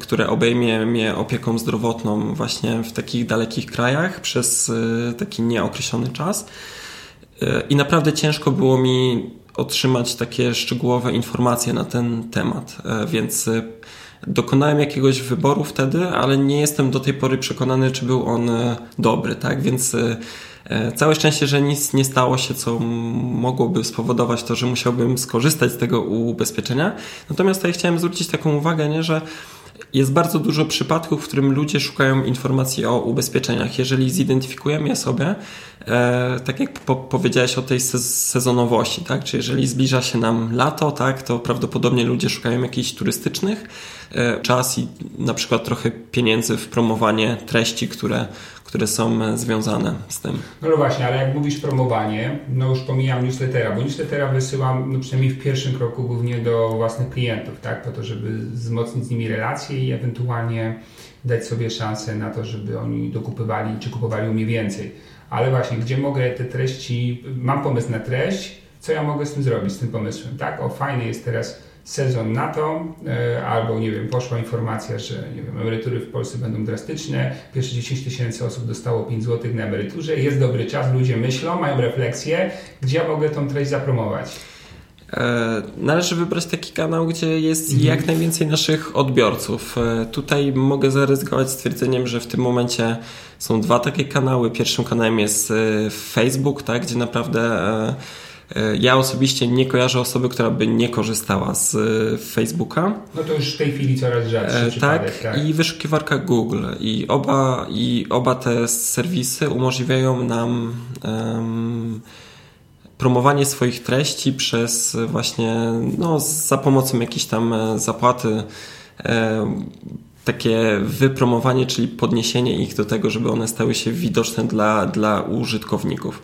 które obejmie mnie opieką zdrowotną właśnie w takich dalekich krajach przez e, taki nieokreślony czas. E, I naprawdę ciężko było mi otrzymać takie szczegółowe informacje na ten temat, więc dokonałem jakiegoś wyboru wtedy, ale nie jestem do tej pory przekonany, czy był on dobry, tak? Więc E, całe szczęście, że nic nie stało się, co mogłoby spowodować to, że musiałbym skorzystać z tego ubezpieczenia. Natomiast tutaj chciałem zwrócić taką uwagę, nie, że jest bardzo dużo przypadków, w którym ludzie szukają informacji o ubezpieczeniach. Jeżeli zidentyfikujemy je sobie, e, tak jak po, powiedziałeś o tej sezonowości, tak? Czy jeżeli zbliża się nam lato, tak, to prawdopodobnie ludzie szukają jakichś turystycznych e, czas i na przykład trochę pieniędzy w promowanie treści, które które są e, związane z tym. No, no właśnie, ale jak mówisz promowanie, no już pomijam newslettera, bo newslettera wysyłam no przynajmniej w pierwszym kroku głównie do własnych klientów, tak, po to, żeby wzmocnić z nimi relacje i ewentualnie dać sobie szansę na to, żeby oni dokupywali czy kupowali u mnie więcej. Ale właśnie, gdzie mogę te treści, mam pomysł na treść, co ja mogę z tym zrobić, z tym pomysłem, tak? O, fajny jest teraz sezon na to, e, albo nie wiem, poszła informacja, że nie wiem, emerytury w Polsce będą drastyczne, pierwsze 10 tysięcy osób dostało 5 zł na emeryturze, jest dobry czas, ludzie myślą, mają refleksję, gdzie ja mogę tą treść zapromować? E, należy wybrać taki kanał, gdzie jest mhm. jak najwięcej naszych odbiorców. E, tutaj mogę zaryzykować stwierdzeniem, że w tym momencie są dwa takie kanały. Pierwszym kanałem jest Facebook, tak, gdzie naprawdę ja osobiście nie kojarzę osoby, która by nie korzystała z e, Facebooka. No to już w tej chwili coraz rzadszy e, tak, tak, i wyszukiwarka Google. I oba, I oba te serwisy umożliwiają nam um, promowanie swoich treści przez właśnie, no, za pomocą jakiejś tam zapłaty. Um, takie wypromowanie, czyli podniesienie ich do tego, żeby one stały się widoczne dla, dla użytkowników.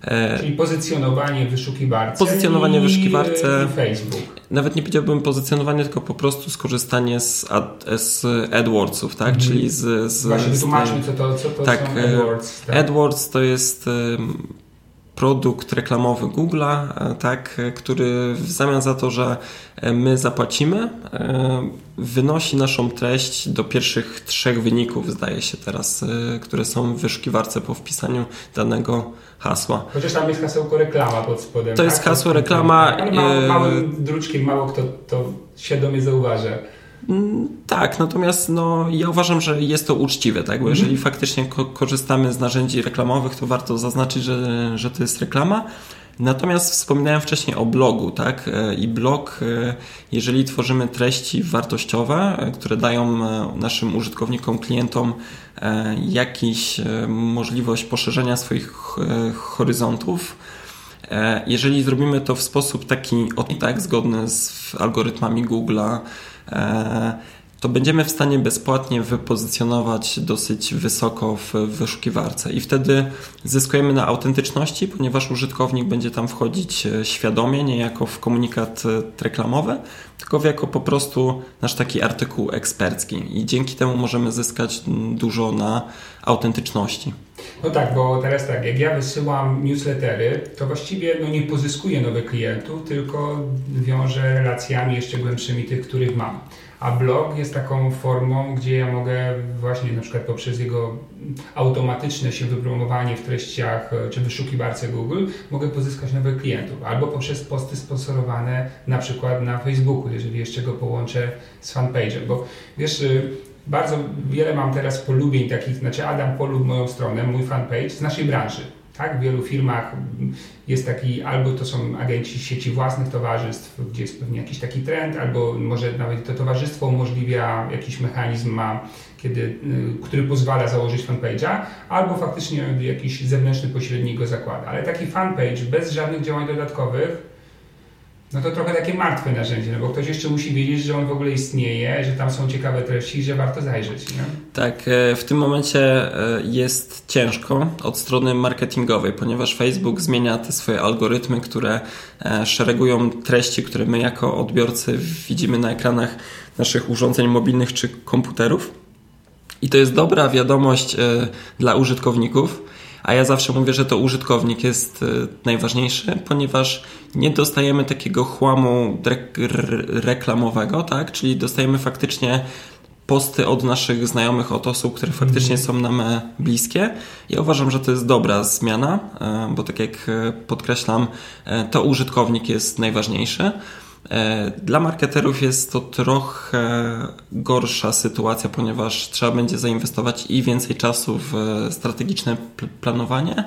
E, Czyli pozycjonowanie w wyszukiwarce. Pozycjonowanie wyszukiwarce. Facebook. Nawet nie powiedziałbym pozycjonowanie, tylko po prostu skorzystanie z, ad, z AdWordsów, tak? Mm. Czyli z. z Właśnie wytłumaczmy, co to, co to tak, są e, AdWords. Tak? AdWords to jest produkt reklamowy Google'a, e, tak, który w zamian za to, że my zapłacimy, wynosi naszą treść do pierwszych trzech wyników, zdaje się teraz, które są w wyszukiwarce po wpisaniu danego hasła. Chociaż tam jest hasełko reklama pod spodem. To jest tak? hasło reklama. Ale małym druczkiem mało kto to świadomie zauważa. Mm, tak, natomiast no, ja uważam, że jest to uczciwe, tak? bo jeżeli mhm. faktycznie ko korzystamy z narzędzi reklamowych, to warto zaznaczyć, że, że to jest reklama. Natomiast wspominałem wcześniej o blogu, tak? E, I blog, e, jeżeli tworzymy treści wartościowe, e, które dają naszym użytkownikom, klientom jakiś możliwość poszerzenia swoich horyzontów, jeżeli zrobimy to w sposób taki, tak, zgodny z algorytmami Google'a, 呃，to będziemy w stanie bezpłatnie wypozycjonować dosyć wysoko w wyszukiwarce. I wtedy zyskujemy na autentyczności, ponieważ użytkownik będzie tam wchodzić e, świadomie, nie jako w komunikat e, reklamowy, tylko jako po prostu nasz taki artykuł ekspercki. I dzięki temu możemy zyskać dużo na autentyczności. No tak, bo teraz tak, jak ja wysyłam newslettery, to właściwie no, nie pozyskuję nowych klientów, tylko wiążę relacjami jeszcze głębszymi tych, których mam a blog jest taką formą, gdzie ja mogę właśnie na przykład poprzez jego automatyczne się wypromowanie w treściach e, czy wyszukiwarce Google mogę pozyskać nowych klientów, albo poprzez posty sponsorowane na przykład na Facebooku, jeżeli jeszcze go połączę z fanpage'em, bo wiesz, y, bardzo wiele mam teraz polubień takich, znaczy Adam polub moją stronę, mój fanpage z naszej branży tak? W wielu firmach jest taki, albo to są agenci sieci własnych towarzystw, gdzie jest pewnie jakiś taki trend, albo może nawet to towarzystwo umożliwia, jakiś mechanizm ma, kiedy, y, który pozwala założyć fanpage'a, albo faktycznie jakiś zewnętrzny pośrednik go zakłada. Ale taki fanpage bez żadnych działań dodatkowych no to trochę takie martwe narzędzie, no bo ktoś jeszcze musi wiedzieć, że on w ogóle istnieje, że tam są ciekawe treści że warto zajrzeć. Nie? Tak, e, w tym momencie e, jest ciężko od strony marketingowej, ponieważ Facebook zmienia te swoje algorytmy, które e, szeregują treści, które my jako odbiorcy widzimy na ekranach naszych urządzeń mobilnych czy komputerów. I to jest dobra wiadomość dla użytkowników, a ja zawsze mówię, że to użytkownik jest e, najważniejszy, ponieważ nie dostajemy takiego chłamu reklamowego, tak? Czyli dostajemy faktycznie posty od naszych znajomych, od osób, które faktycznie mhm. są nam e, bliskie. Ja uważam, że to jest dobra zmiana, e, bo tak jak podkreślam, to użytkownik jest najważniejszy. E, dla marketerów jest to trochę gorsza sytuacja, ponieważ trzeba będzie zainwestować i więcej czasu w strategiczne planowanie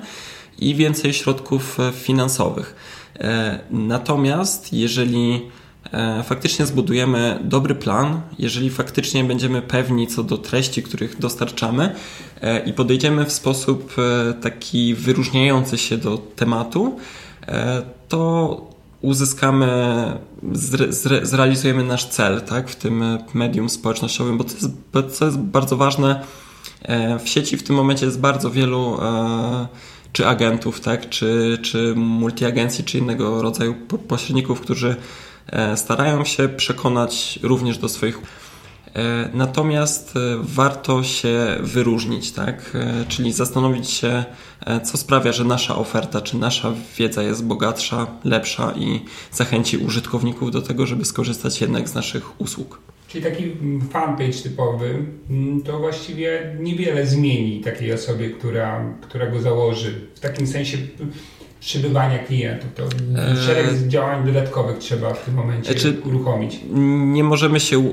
i więcej środków finansowych. E, natomiast jeżeli faktycznie zbudujemy dobry plan, jeżeli faktycznie będziemy pewni co do treści, których dostarczamy i podejdziemy w sposób taki wyróżniający się do tematu, to uzyskamy, zre, zre, zrealizujemy nasz cel tak, w tym medium społecznościowym, bo to jest, co jest bardzo ważne. E, w sieci w tym momencie jest bardzo wielu e, czy agentów, tak, czy, czy multiagencji, czy innego rodzaju pośredników, którzy e, starają się przekonać również do swoich natomiast e, warto się wyróżnić, tak? E, czyli zastanowić się, co sprawia, że nasza oferta czy nasza wiedza jest bogatsza, lepsza i zachęci użytkowników do tego, żeby skorzystać jednak z naszych usług. Czyli taki fanpage typowy mm, to właściwie niewiele zmieni takiej osobie, która, która go założy. W takim sensie przybywania klientów. To e, szereg eee, działań dodatkowych trzeba w tym momencie czy znaczy, uruchomić. Nie możemy się e,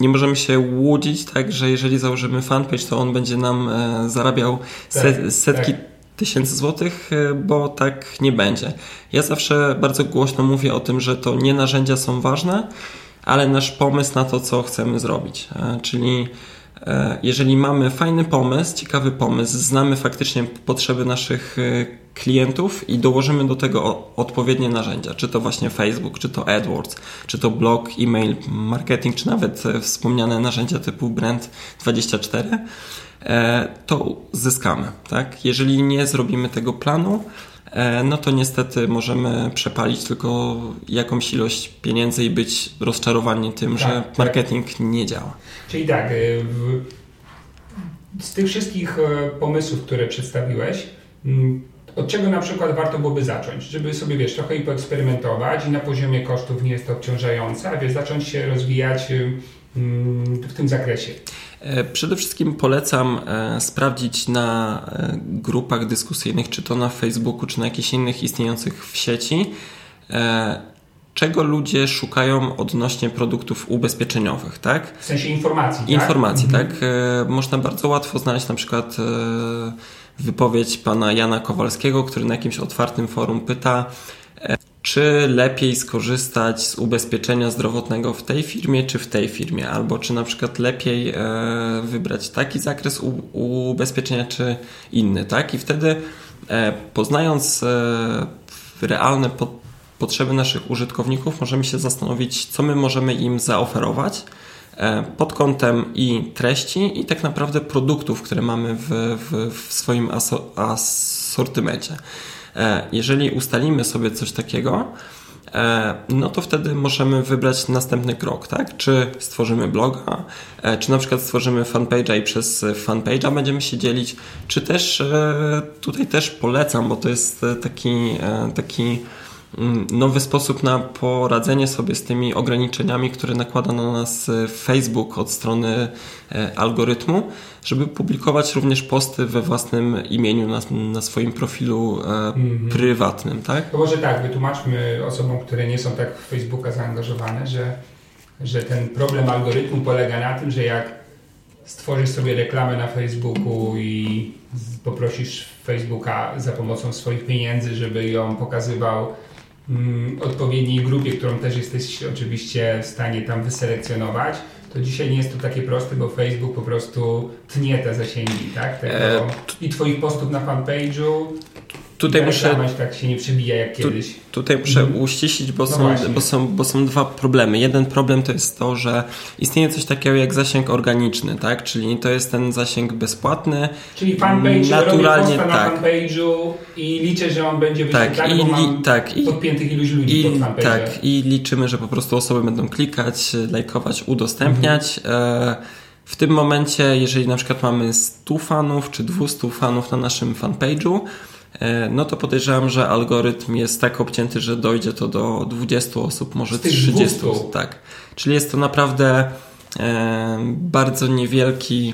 nie możemy się łudzić, tak, że jeżeli założymy fanpage, to on będzie nam e, zarabiał set, tak, setki tak. tysięcy złotych, e, bo tak nie będzie. Ja zawsze bardzo głośno mówię o tym, że to nie narzędzia są ważne, ale nasz pomysł na to, co chcemy zrobić. E, czyli jeżeli mamy fajny pomysł, ciekawy pomysł, znamy faktycznie potrzeby naszych e, klientów i dołożymy do tego odpowiednie narzędzia, czy to właśnie Facebook, czy to AdWords, czy to blog, e-mail, marketing, czy nawet e, wspomniane narzędzia typu Brand24, to zyskamy. Tak? Jeżeli nie zrobimy tego planu, no to niestety możemy przepalić tylko jakąś ilość pieniędzy i być rozczarowani tym, tak, że marketing tak. nie działa. Czyli tak, y, z tych wszystkich e, pomysłów, które przedstawiłeś, mm, od czego na przykład warto byłoby zacząć? Żeby sobie, wiesz, trochę i poeksperymentować i na poziomie kosztów nie jest to obciążające, a wiesz, zacząć się rozwijać y, mm, w tym zakresie. E, przede wszystkim polecam e, sprawdzić na grupach dyskusyjnych, czy to na Facebooku, czy na jakichś innych istniejących w sieci, czego ludzie szukają odnośnie produktów ubezpieczeniowych, tak? W sensie informacji. Informacji, tak? tak? Mhm. Można bardzo łatwo znaleźć na przykład e, wypowiedź pana Jana Kowalskiego, który na jakimś otwartym forum pyta, e, czy lepiej skorzystać z ubezpieczenia zdrowotnego w tej firmie, czy w tej firmie, albo czy na przykład lepiej wybrać taki zakres ubezpieczenia, czy inny, tak? I wtedy poznając realne potrzeby naszych użytkowników, możemy się zastanowić, co my możemy im zaoferować e, pod kątem i treści, i tak naprawdę produktów, które mamy w, w, w swoim asortymencie. E, jeżeli ustalimy sobie coś takiego, e, no to wtedy możemy wybrać następny krok, tak? Czy stworzymy bloga, czy na przykład stworzymy fanpage'a i przez fanpage'a będziemy się dzielić, czy też tutaj też polecam, bo to jest taki, taki nowy sposób na poradzenie sobie z tymi ograniczeniami, które nakłada na nas e, Facebook od strony e, algorytmu, żeby publikować również posty we własnym imieniu na, na swoim profilu mm -hmm. prywatnym, tak? To może tak, wytłumaczmy osobom, które nie są tak w Facebooka zaangażowane, że, że ten problem algorytmu polega na tym, że jak stworzysz sobie reklamę na Facebooku i poprosisz Facebooka za pomocą swoich pieniędzy, żeby ją pokazywał mm, odpowiedniej grupie, którą też jesteś oczywiście w stanie tam wyselekcjonować, to dzisiaj nie jest to takie proste, bo Facebook po prostu tnie te zasięgi, tak? Tego, e, I twoich postów na fanpage'u tutaj muszę tak się nie przebija jak kiedyś. Tu, tutaj muszę mhm. uściślić, bo, no są, bo, są, bo są dwa problemy. Jeden problem to jest to, że istnieje coś takiego jak zasięg organiczny, tak? Czyli to jest ten zasięg bezpłatny. Czyli fanpage, naturalnie tak. na fanpage'u i liczę, że on będzie tak, i, bo mam tak, i, podpiętych iluś ludzi i, pod Tak, i liczymy, że po prostu osoby będą klikać, lajkować, udostępniać. Mhm. E, w tym momencie, jeżeli na przykład mamy 100 fanów czy 200 fanów na naszym fanpage'u, no to podejrzewam, że algorytm jest tak obcięty, że dojdzie to do 20 osób, może 30. Tak. Czyli jest to naprawdę e, bardzo niewielki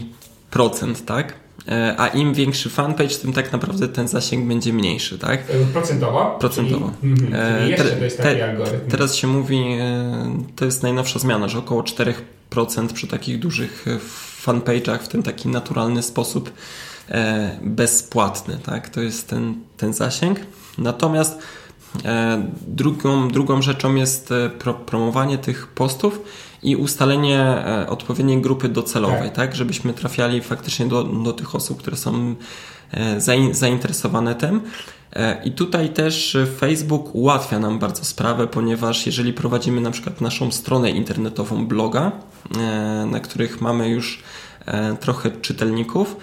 procent, tak? E, a im większy fanpage, tym tak naprawdę ten zasięg będzie mniejszy, tak? Procentowo? Procentowo. Czyli, mm, czyli jeszcze to jest taki te, algorytm. Teraz się mówi, to jest najnowsza zmiana, że około 4% przy takich dużych fanpage'ach w ten taki naturalny sposób E, bezpłatny, tak? To jest ten, ten zasięg. Natomiast Drugą, drugą rzeczą jest pro, promowanie tych postów i ustalenie odpowiedniej grupy docelowej, tak. tak, żebyśmy trafiali faktycznie do, do tych osób, które są zainteresowane tym. E, I tutaj też Facebook ułatwia nam bardzo sprawę, ponieważ jeżeli prowadzimy na przykład naszą stronę internetową, bloga, e, na których mamy już e, trochę czytelników,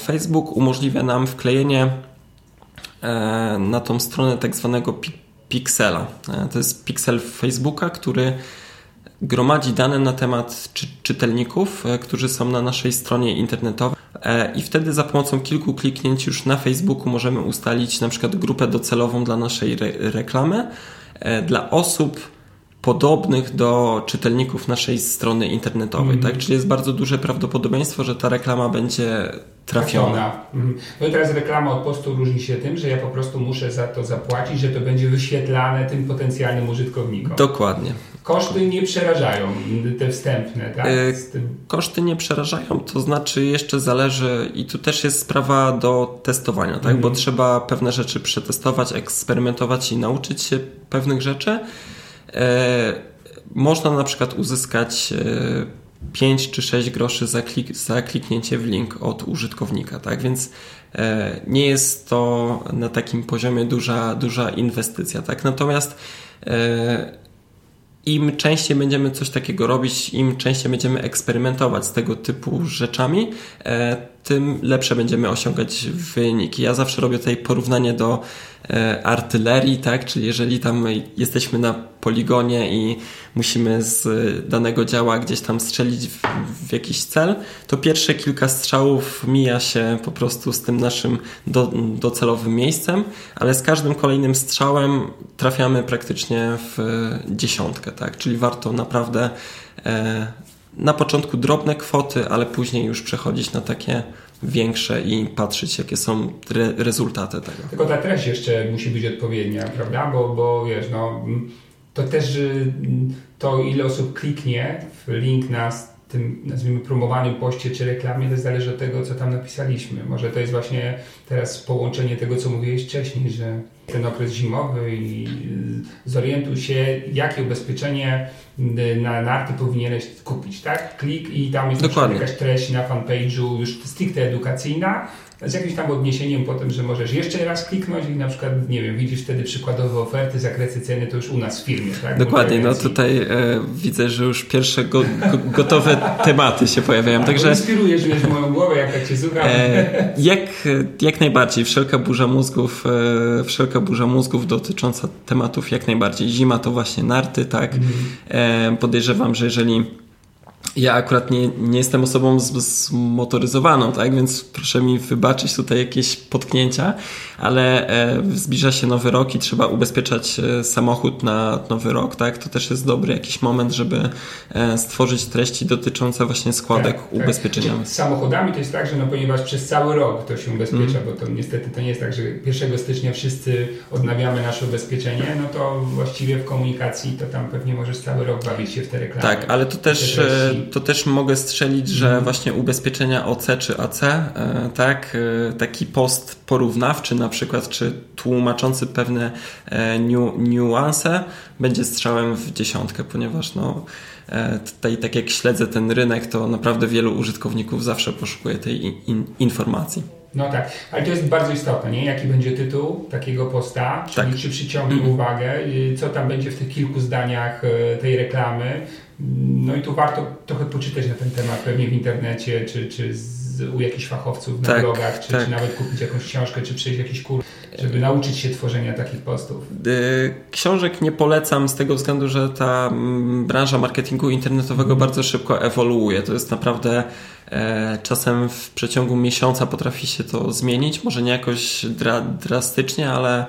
Facebook umożliwia nam wklejenie na tą stronę tak zwanego piksela. To jest piksel Facebooka, który gromadzi dane na temat czy, czytelników, którzy są na naszej stronie internetowej E, i wtedy za pomocą kilku kliknięć już na Facebooku możemy ustalić na przykład grupę docelową dla naszej re reklamy e, dla osób podobnych do czytelników naszej strony internetowej, mm. tak? Czyli jest bardzo duże prawdopodobieństwo, że ta reklama będzie trafiona. Mm. No i teraz reklama od postu różni się tym, że ja po prostu muszę za to zapłacić, że to będzie wyświetlane tym potencjalnym użytkownikom. Dokładnie. Koszty nie przerażają, te wstępne, tak? E, koszty nie przerażają, to znaczy jeszcze zależy i tu też jest sprawa do testowania, tak? Mm. Bo trzeba pewne rzeczy przetestować, eksperymentować i nauczyć się pewnych rzeczy. E, można na przykład uzyskać 5 e, czy 6 groszy za, klik, za kliknięcie w link od użytkownika, tak? Więc e, nie jest to na takim poziomie duża, duża inwestycja, tak? Natomiast im częściej będziemy coś takiego robić, im częściej będziemy eksperymentować z tego typu rzeczami, tym lepsze będziemy osiągać wyniki. Ja zawsze robię tutaj porównanie do artylerii, tak? Czyli jeżeli tam jesteśmy na poligonie i musimy z danego działa gdzieś tam strzelić w, w jakiś cel, to pierwsze kilka strzałów mija się po prostu z tym naszym do, docelowym miejscem, ale z każdym kolejnym strzałem trafiamy praktycznie w dziesiątkę, tak? Czyli warto naprawdę e, na początku drobne kwoty, ale później już przechodzić na takie większe i patrzeć, jakie są re rezultaty tego. Tylko ta treść jeszcze musi być odpowiednia, prawda? Bo, bo wiesz, no, to też to, ile osób kliknie w link na tym, nazwijmy, promowanym poście czy reklamie, to zależy od tego, co tam napisaliśmy. Może to jest właśnie teraz połączenie tego, co mówiłeś wcześniej, że ten okres zimowy i zorientuj się, jakie ubezpieczenie na narty powinieneś kupić, tak? Klik i tam jest jakaś treść na fanpage'u już stricte edukacyjna, z jakimś tam odniesieniem po tym, że możesz jeszcze raz kliknąć i na przykład, nie wiem, widzisz wtedy przykładowe oferty, zakresy ceny, to już u nas w firmie, tak? Dokładnie, no tutaj e, widzę, że już pierwsze go, go, gotowe tematy się pojawiają, tak, także... Inspirujesz wiesz, moją głowę, jak tak Cię słucham. E, jak, jak najbardziej, wszelka burza mózgów, e, wszelka burza mózgów dotycząca tematów jak najbardziej. Zima to właśnie narty, tak? E, podejrzewam, że jeżeli ja akurat nie, nie jestem osobą zmotoryzowaną, tak? Więc proszę mi wybaczyć tutaj jakieś potknięcia, ale e, zbliża się nowy rok i trzeba ubezpieczać e, samochód na nowy rok, tak? To też jest dobry jakiś moment, żeby e, stworzyć treści dotyczące właśnie składek tak, ubezpieczeniowych. Tak. Z samochodami to jest tak, że no ponieważ przez cały rok to się ubezpiecza, mm. bo to niestety to nie jest tak, że 1 stycznia wszyscy odnawiamy nasze ubezpieczenie, no to właściwie w komunikacji to tam pewnie możesz cały rok bawić się w te reklamy. Tak, ale to też to też mogę strzelić, że mhm. właśnie ubezpieczenia OC czy AC, tak, taki post porównawczy na przykład, czy tłumaczący pewne e, niuanse, będzie strzałem w dziesiątkę, ponieważ no, tutaj tak jak śledzę ten rynek, to naprawdę wielu użytkowników zawsze poszukuje tej in informacji. No tak, ale to jest bardzo istotne, nie? Jaki będzie tytuł takiego posta, czyli tak. czy przyciągnie mm. uwagę, co tam będzie w tych kilku zdaniach tej reklamy, no i tu warto trochę poczytać na ten temat, pewnie w internecie, czy, czy z, u jakichś fachowców na tak, blogach, czy, tak. czy nawet kupić jakąś książkę, czy przejść jakiś kurs, żeby nauczyć się tworzenia takich postów. Y, książek nie polecam z tego względu, że ta branża marketingu internetowego mm. bardzo szybko ewoluuje. To jest naprawdę e, czasem w przeciągu miesiąca potrafi się to zmienić, może nie jakoś dra, drastycznie, ale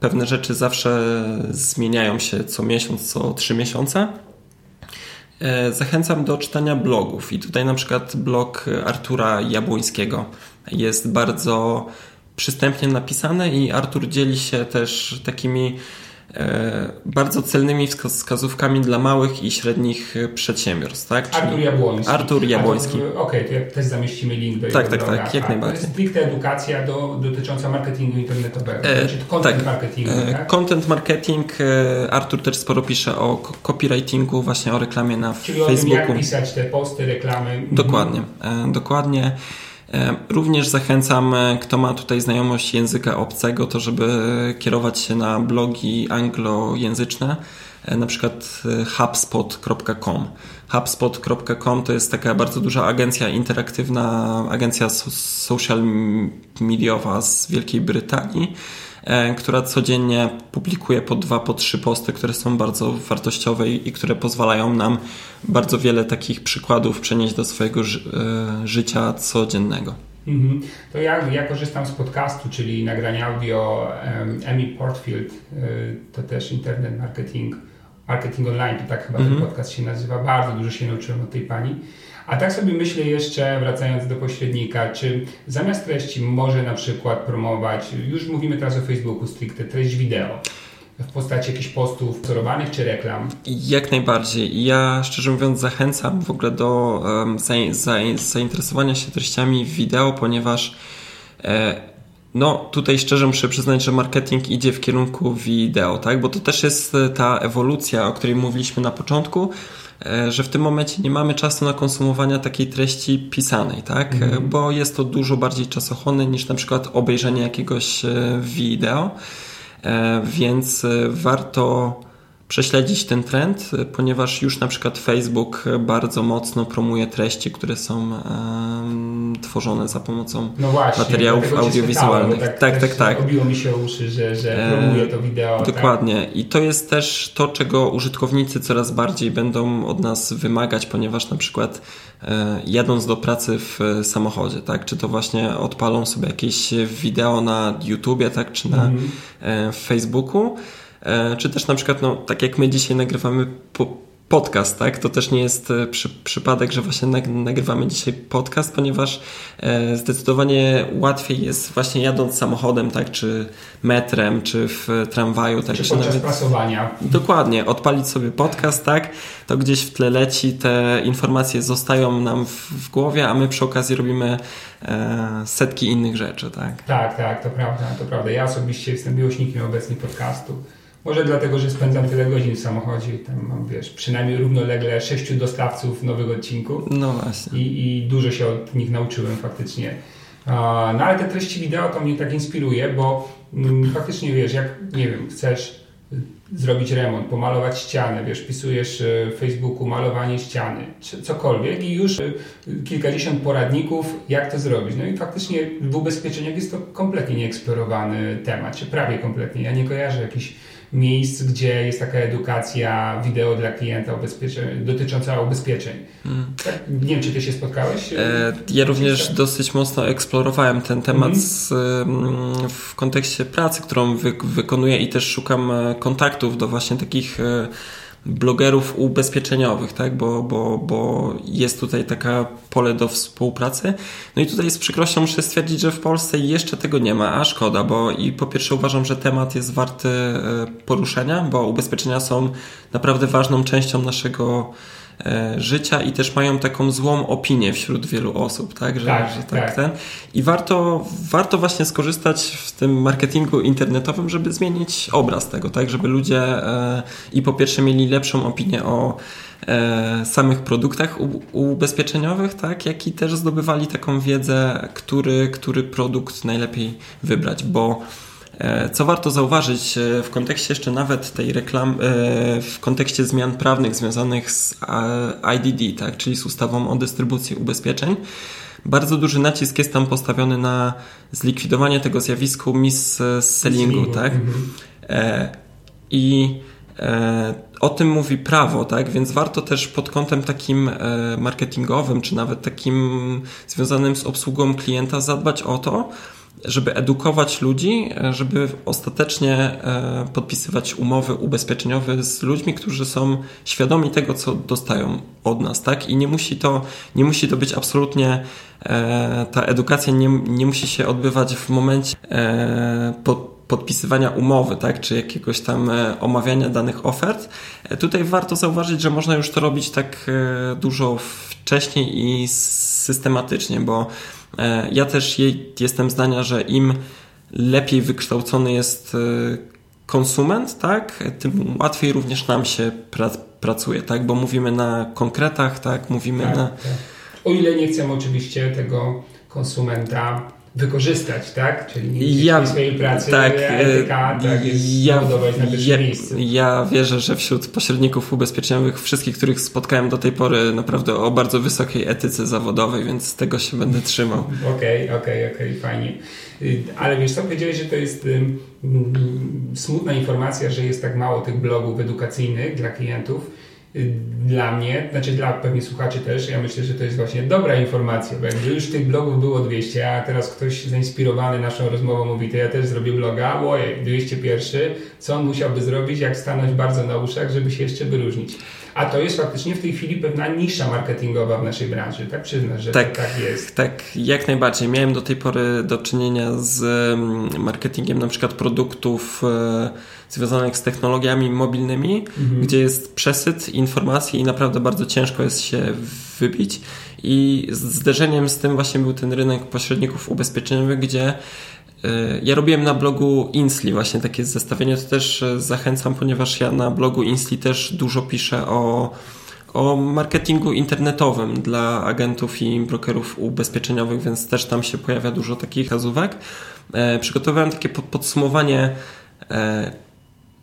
pewne rzeczy zawsze zmieniają się co miesiąc, co trzy miesiące. E, zachęcam do czytania blogów. I tutaj na przykład blog Artura Jabłońskiego jest bardzo przystępnie napisany i Artur dzieli się też takimi bardzo celnymi wskazówkami dla małych i średnich e, przedsiębiorstw. Tak? Czyli Artur Jabłoński. Artur Jabłoński. Okej, okay, też zamieścimy link do Tak, tak, tak, jak najbardziej. To jest stricte edukacja do, dotycząca marketingu internetowego, e, znaczy content tak, marketingu. E, tak? Content marketing, Artur też sporo pisze o copywritingu, właśnie o reklamie na Czyli Facebooku. Czyli o tym, jak pisać te posty, reklamy. Dokładnie, e, dokładnie. E, również zachęcam, e, kto ma tutaj znajomość języka obcego, to żeby kierować się na blogi anglojęzyczne, e, na przykład hubspot.com. Hubspot.com to jest taka bardzo duża agencja interaktywna, agencja social mediowa z Wielkiej Brytanii która codziennie publikuje po dwa, po trzy posty, które są bardzo wartościowe i które pozwalają nam bardzo wiele takich przykładów przenieść do swojego ży e, życia codziennego. Mhm. To ja, ja korzystam z podcastu, czyli nagrania audio Emmy Portfield, y, to też internet marketing, marketing online, to tak chyba ten mhm. podcast się nazywa. Bardzo dużo się nauczyłem od tej pani. A tak sobie myślę jeszcze, wracając do pośrednika, czy zamiast treści może na przykład promować, już mówimy teraz o Facebooku stricte, treść wideo w postaci jakichś postów wzorowanych czy reklam? Jak najbardziej. Ja szczerze mówiąc zachęcam w ogóle do um, zainteresowania się treściami wideo, ponieważ e, no tutaj szczerze muszę przyznać, że marketing idzie w kierunku wideo, tak? Bo to też jest ta ewolucja, o której mówiliśmy na początku, E, że w tym momencie nie mamy czasu na konsumowanie takiej treści pisanej, tak? Mm. Bo jest to dużo bardziej czasochłonne niż na przykład obejrzenie jakiegoś e, wideo, więc warto prześledzić ten trend, ponieważ już na przykład Facebook bardzo mocno promuje treści, które są um, tworzone za pomocą no właśnie, materiałów audiowizualnych. Tak, tak, tak, tak. Obiło mi się uszy, że, że promuje to wideo. Tak? Dokładnie. Tak? I to jest też to, czego użytkownicy coraz bardziej będą od nas wymagać, ponieważ na przykład e, jadąc do pracy w samochodzie, tak, czy to właśnie odpalą sobie jakieś wideo na YouTubie, tak, czy na mm. e, Facebooku, E, czy też na przykład, no, tak jak my dzisiaj nagrywamy po, podcast, tak? To też nie jest e, przy, przypadek, że właśnie nagrywamy dzisiaj podcast, ponieważ e, zdecydowanie łatwiej jest właśnie jadąc samochodem, tak? Czy metrem, czy w tramwaju, tak? Czy, podczas nawet... prasowania. Dokładnie, odpalić sobie podcast, tak? To gdzieś w tle leci, te informacje zostają nam w, w głowie, a my przy okazji robimy e, setki innych rzeczy, tak? Tak, tak, to prawda, to prawda. Ja osobiście jestem miłośnikiem obecnie podcastu może dlatego, że spędzam tyle godzin w samochodzie i tam mam, wiesz, przynajmniej równolegle sześciu dostawców nowych odcinków. No właśnie. I, i dużo się od nich nauczyłem faktycznie. No ale te treści wideo to mnie tak inspiruje, bo mm, faktycznie wiesz, jak, nie wiem, chcesz zrobić remont, pomalować ścianę, wiesz, pisujesz e, w Facebooku malowanie ściany, cokolwiek i już e, kilkadziesiąt poradników, jak to zrobić. No i faktycznie w ubezpieczeniach jest to kompletnie nieeksplorowany temat, czy prawie kompletnie. Ja nie kojarzę jakichś miejsc, gdzie jest taka edukacja wideo dla klienta dotycząca ubezpieczeń. Mm. Tak, nie wiem, czy ty się spotkałeś? E, ja również dosyć mocno eksplorowałem ten temat mm -hmm. z, w kontekście pracy, którą wy, wykonuję i też szukam e, kontaktów do właśnie takich e, blogerów ubezpieczeniowych, tak? bo, bo, bo jest tutaj taka pole do współpracy. No i tutaj z przykrością muszę stwierdzić, że w Polsce jeszcze tego nie ma, a szkoda, bo i po pierwsze uważam, że temat jest warty e, poruszenia, bo ubezpieczenia są naprawdę ważną częścią naszego życia i też mają taką złą opinię wśród wielu osób, tak? Że, tak, że tak, tak, ten. I warto, warto właśnie skorzystać w tym marketingu internetowym, żeby zmienić obraz tego, tak? Żeby ludzie e, i po pierwsze mieli lepszą opinię o e, samych produktach ubezpieczeniowych, tak? Jak i też zdobywali taką wiedzę, który, który produkt najlepiej wybrać, bo E, co warto zauważyć e, w kontekście jeszcze nawet tej reklam, e, w kontekście zmian prawnych związanych z IDD, tak, czyli z ustawą o dystrybucji ubezpieczeń, bardzo duży nacisk jest tam postawiony na zlikwidowanie tego zjawisku mis-sellingu, tak? Mhm. I o tym mówi prawo, tak? Więc warto też pod kątem takim marketingowym, czy nawet takim związanym z obsługą klienta zadbać o to, żeby edukować ludzi, e, żeby ostatecznie e, podpisywać umowy ubezpieczeniowe z ludźmi, którzy są świadomi tego, co dostają od nas, tak? I nie musi to, nie musi to być absolutnie, e, ta edukacja nie, nie musi się odbywać w momencie po, podpisywania umowy, tak, czy jakiegoś tam omawiania danych ofert. Tutaj warto zauważyć, że można już to robić tak dużo wcześniej i systematycznie, bo ja też jestem zdania, że im lepiej wykształcony jest konsument, tak, tym łatwiej również nam się pra pracuje, tak, bo mówimy na konkretach, tak, mówimy tak, na... Tak. O ile nie chcemy oczywiście tego konsumenta wykorzystać, tak? Czyli nie ja, swojej pracy, tak, etyka, tak, jest ja, na ja, miejscu. Ja wierzę, że wśród pośredników ubezpieczeniowych wszystkich, których spotkałem do tej pory naprawdę o bardzo wysokiej etyce zawodowej, więc tego się będę trzymał. *laughs* Okej, okej, okej, okay, fajnie. Y, ale wiesz co, powiedziałeś, że to jest smutna informacja, że jest tak mało tych blogów edukacyjnych dla klientów dla mnie, znaczy dla pewnie słuchaczy też, ja myślę, że to jest właśnie dobra informacja, bo jakby już tych blogów było 200, a teraz ktoś zainspirowany naszą rozmową mówi, to ja też zrobię bloga, ojej, 201, co on musiałby zrobić, jak stanąć bardzo na uszach, żeby się jeszcze wyróżnić. A to jest faktycznie w tej chwili pewna nisza marketingowa w naszej branży, tak przyznasz, że tak, tak jest? Tak, jak najbardziej. Miałem do tej pory do czynienia z mm, marketingiem na przykład produktów e, związanych z technologiami mobilnymi, mhm. gdzie jest przesyt informacji i naprawdę bardzo ciężko jest się wybić. I zderzeniem z tym właśnie był ten rynek pośredników ubezpieczeniowych, gdzie ja robiłem na blogu Insli właśnie takie zestawienie, to też e, zachęcam, ponieważ ja na blogu Insli też dużo piszę o, o marketingu internetowym dla agentów i brokerów ubezpieczeniowych, więc też tam się pojawia dużo takich wskazówek. E, przygotowałem takie podsumowanie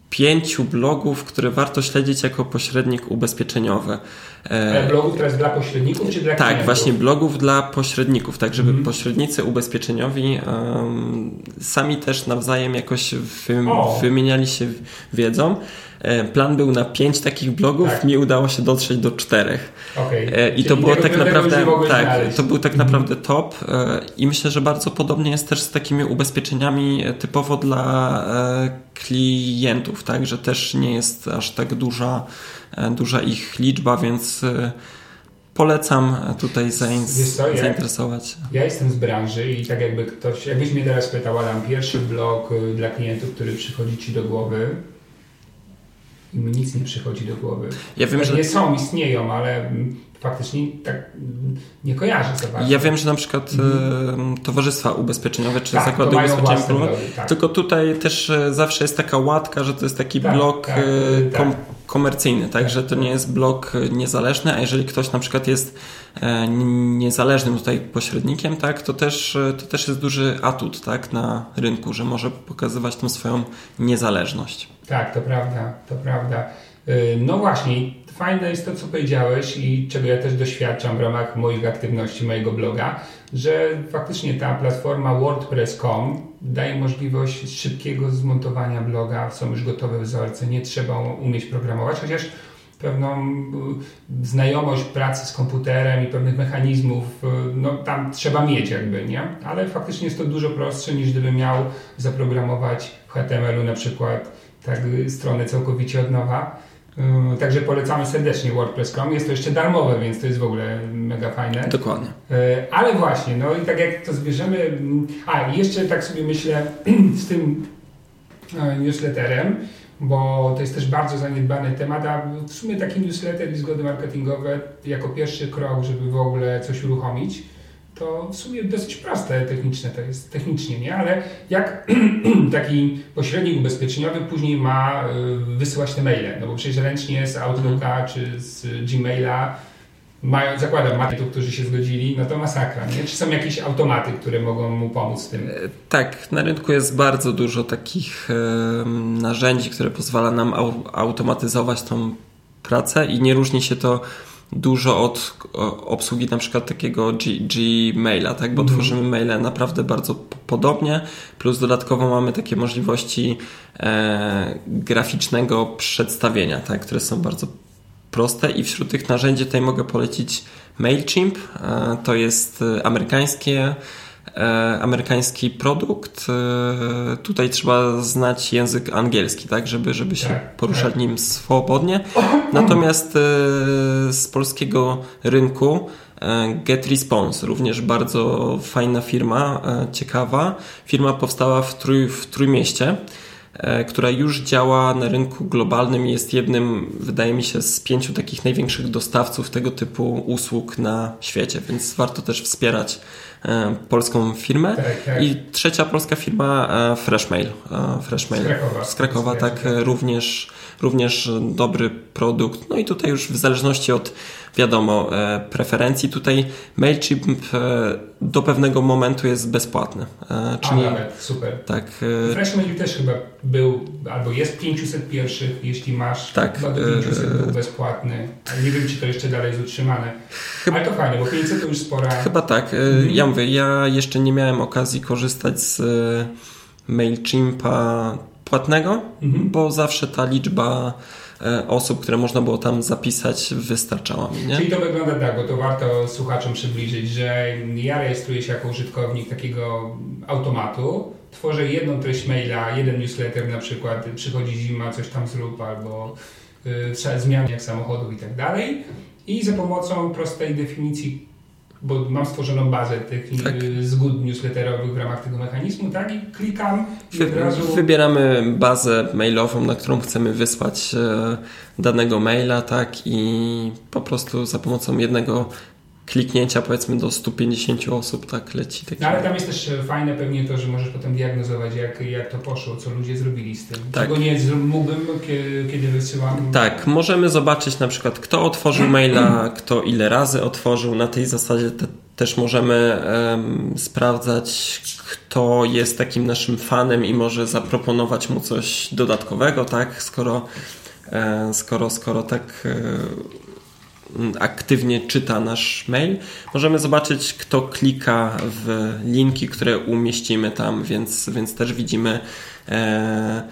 pięciu blogów, które warto śledzić jako pośrednik ubezpieczeniowy. Ale blogów teraz dla pośredników czy dla Tak, klientów? właśnie blogów dla pośredników, tak żeby mm. pośrednicy ubezpieczeniowi um, sami też nawzajem jakoś wy, wymieniali się wiedzą. E, plan był na pięć takich blogów, tak. mi udało się dotrzeć do czterech. Okay. I to było tak naprawdę tak, znaleźć. to był tak mhm. naprawdę top e, i myślę, że bardzo podobnie jest też z takimi ubezpieczeniami typowo dla klientów, tak, że też nie jest aż tak duża, duża ich liczba, więc polecam tutaj co, zainteresować. Ja, ja, jestem z branży i tak jakby ktoś, jakbyś mnie teraz pytał, Adam, pierwszy blog dla klientów, który przychodzi Ci do głowy, i mi nic nie przychodzi do głowy. Ja wiem, że... Nie są, istnieją, ale faktycznie tak nie kojarzę za bardzo. Ja wiem, że na przykład mhm. towarzystwa ubezpieczeniowe czy tak, zakłady ubezpieczeniowe, tak. tylko tutaj też e, zawsze jest taka łatka, że to jest taki tak, blok tak, e, kom tak. komercyjny, tak, że to nie jest blok niezależny, a jeżeli ktoś na przykład jest e, niezależnym tutaj pośrednikiem, tak, to też, to też jest duży atut, tak, na rynku, że może pokazywać tą swoją niezależność. Tak, to prawda, to prawda. No właśnie, fajne jest to, co powiedziałeś i czego ja też doświadczam w ramach moich aktywności, mojego bloga, że faktycznie ta platforma WordPress.com daje możliwość szybkiego zmontowania bloga, są już gotowe wzorce, nie trzeba umieć programować, chociaż pewną y, znajomość pracy z komputerem i pewnych mechanizmów, y, no tam trzeba mieć jakby, nie? Ale faktycznie jest to dużo prostsze niż gdybym miał zaprogramować w HTML-u na przykład tak stronę całkowicie od nowa także polecamy serdecznie WordPress.com. Jest to jeszcze darmowe, więc to jest w ogóle mega fajne. Dokładnie. Yy, ale właśnie, no i tak jak to zbierzemy. Mm, a, jeszcze tak sobie myślę *clears throat* z tym e, newsletterem, bo to jest też bardzo zaniedbany temat, a w sumie taki newsletter i zgody marketingowe jako pierwszy krok, żeby w ogóle coś uruchomić to w sumie dosyć proste techniczne to jest, technicznie, nie? Ale jak *clears throat* taki pośrednik ubezpieczeniowy później ma y, wysyłać te maile, no bo przecież ręcznie z Outlooka czy z Gmaila mają, zakładam, matów, którzy się zgodzili, no to masakra, nie? Czy są jakieś automaty, które mogą mu pomóc w tym? E, tak, na rynku jest bardzo dużo takich narzędzi, które pozwala nam automatyzować tą pracę i nie różni się to dużo od obsługi na przykład takiego Gmaila, tak? bo mm. tworzymy maile naprawdę bardzo podobnie, plus dodatkowo mamy takie możliwości e, graficznego przedstawienia, tak? które są bardzo proste i wśród tych narzędzi tutaj mogę polecić MailChimp, e, to jest amerykańskie E, amerykański produkt, e, tutaj trzeba znać język angielski, tak, żeby, żeby się tak, poruszać tak. nim swobodnie. Natomiast e, z polskiego rynku GetResponse, również bardzo fajna firma, ciekawa. Firma powstała w, trój, w Trójmieście. E, która już działa na rynku globalnym i jest jednym, wydaje mi się, z pięciu takich największych dostawców tego typu usług na świecie, więc warto też wspierać e, polską firmę. Tak, tak. I trzecia polska firma e, Freshmail. Freshmail z Krakowa, z Krakowa tak, również, również dobry produkt. No i tutaj już w zależności od wiadomo, e, preferencji. Tutaj MailChimp e, do pewnego momentu jest bezpłatny. E, czyli, A, nawet, super. Tak. Freshmail też chyba był, albo jest 500 pierwszych, jeśli masz, tak, chyba do 500 był bezpłatny. Nie wiem, czy to jeszcze dalej jest utrzymane. Chyba, Ale to fajne, bo 500 to już spora... Chyba tak. Mhm. Ja mówię, ja jeszcze nie miałem okazji korzystać z MailChimpa płatnego, mhm. bo zawsze ta liczba osób, które można było tam zapisać, wystarczała mi. Nie? Czyli to wygląda tak, bo to warto słuchaczom przybliżyć, że ja rejestruję się jako użytkownik takiego automatu, tworzę jedną treść maila, jeden newsletter na przykład, przychodzi zima, coś tam zrób, albo y, zmiany jak samochodów i tak dalej. I za pomocą prostej definicji bo mam stworzoną bazę tych tak. Y, zgód newsletterowych w ramach tego mechanizmu, tak? I klikam i od razu... Wybieramy bazę mailową, na którą chcemy wysłać e, danego maila, tak? I po prostu za pomocą jednego kliknięcia powiedzmy do 150 osób tak leci. Taki... No, ale tam jest też fajne pewnie to, że możesz potem diagnozować jak, jak to poszło, co ludzie zrobili z tym. Tak. Czego nie mógłbym, kiedy wysyłam. Tak, możemy zobaczyć na przykład kto otworzył *clears throat* maila, kto ile razy otworzył. Na tej zasadzie te, też możemy um, sprawdzać kto jest takim naszym fanem i może zaproponować mu coś dodatkowego, tak? Skoro, e, skoro, skoro tak e, aktywnie czyta nasz mail, możemy zobaczyć, kto klika w linki, które umieścimy tam, więc, więc też widzimy, e,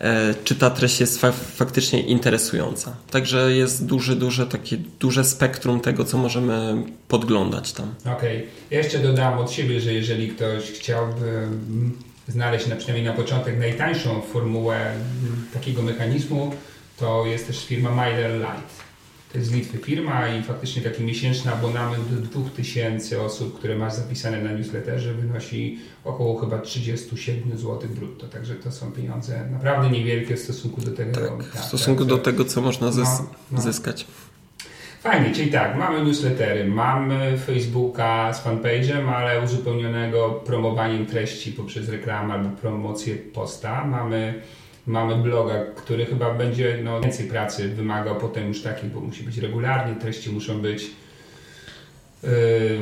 e, czy ta treść jest fa faktycznie interesująca. Także jest duży, duże, takie duże spektrum tego, co możemy podglądać tam. Okej. Okay. Ja jeszcze dodam od siebie, że jeżeli ktoś chciałby znaleźć na przynajmniej na początek najtańszą formułę takiego mechanizmu, to jest też firma MailerLite to jest z Litwy firma i faktycznie taki miesięczny abonament do 2000 osób, które masz zapisane na newsletterze wynosi około chyba 37 zł brutto. Także to są pieniądze naprawdę niewielkie w stosunku do tego. Tak, w tak, stosunku tak, do tego, co można zys no, no. zyskać. Fajnie, czyli tak, mamy newslettery, mamy Facebooka z fanpage'em, ale uzupełnionego promowaniem treści poprzez reklamę albo promocję posta. Mamy Mamy bloga, który chyba będzie no, więcej pracy wymagał potem już takich, bo musi być regularnie, treści muszą być yy,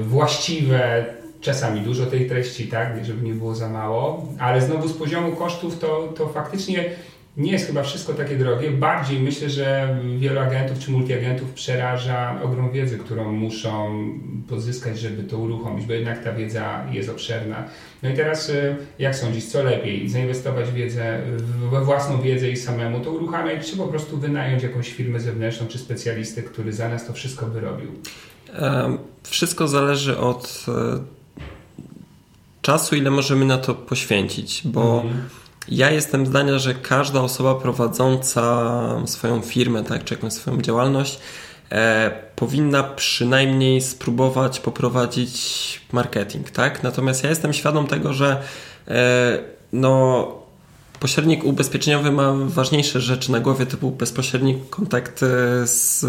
właściwe, czasami dużo tej treści, tak, żeby nie było za mało, ale znowu z poziomu kosztów to, to faktycznie nie jest chyba wszystko takie drogie. Bardziej myślę, że wielu agentów czy multiagentów przeraża ogrom wiedzy, którą muszą pozyskać, żeby to uruchomić, bo jednak ta wiedza jest obszerna. No i teraz y, jak sądzisz, co lepiej? Zainwestować wiedzę, we własną wiedzę i samemu to uruchamiać, czy po prostu wynająć jakąś firmę zewnętrzną czy specjalistę, który za nas to wszystko by robił? Wszystko zależy od e, czasu, ile możemy na to poświęcić, bo mhm ja jestem zdania, że każda osoba prowadząca swoją firmę, tak, czy jakąś swoją działalność, e, powinna przynajmniej spróbować poprowadzić marketing, tak? Natomiast ja jestem świadom tego, że e, no, pośrednik ubezpieczeniowy ma ważniejsze rzeczy na głowie, typu bezpośredni kontakt e, z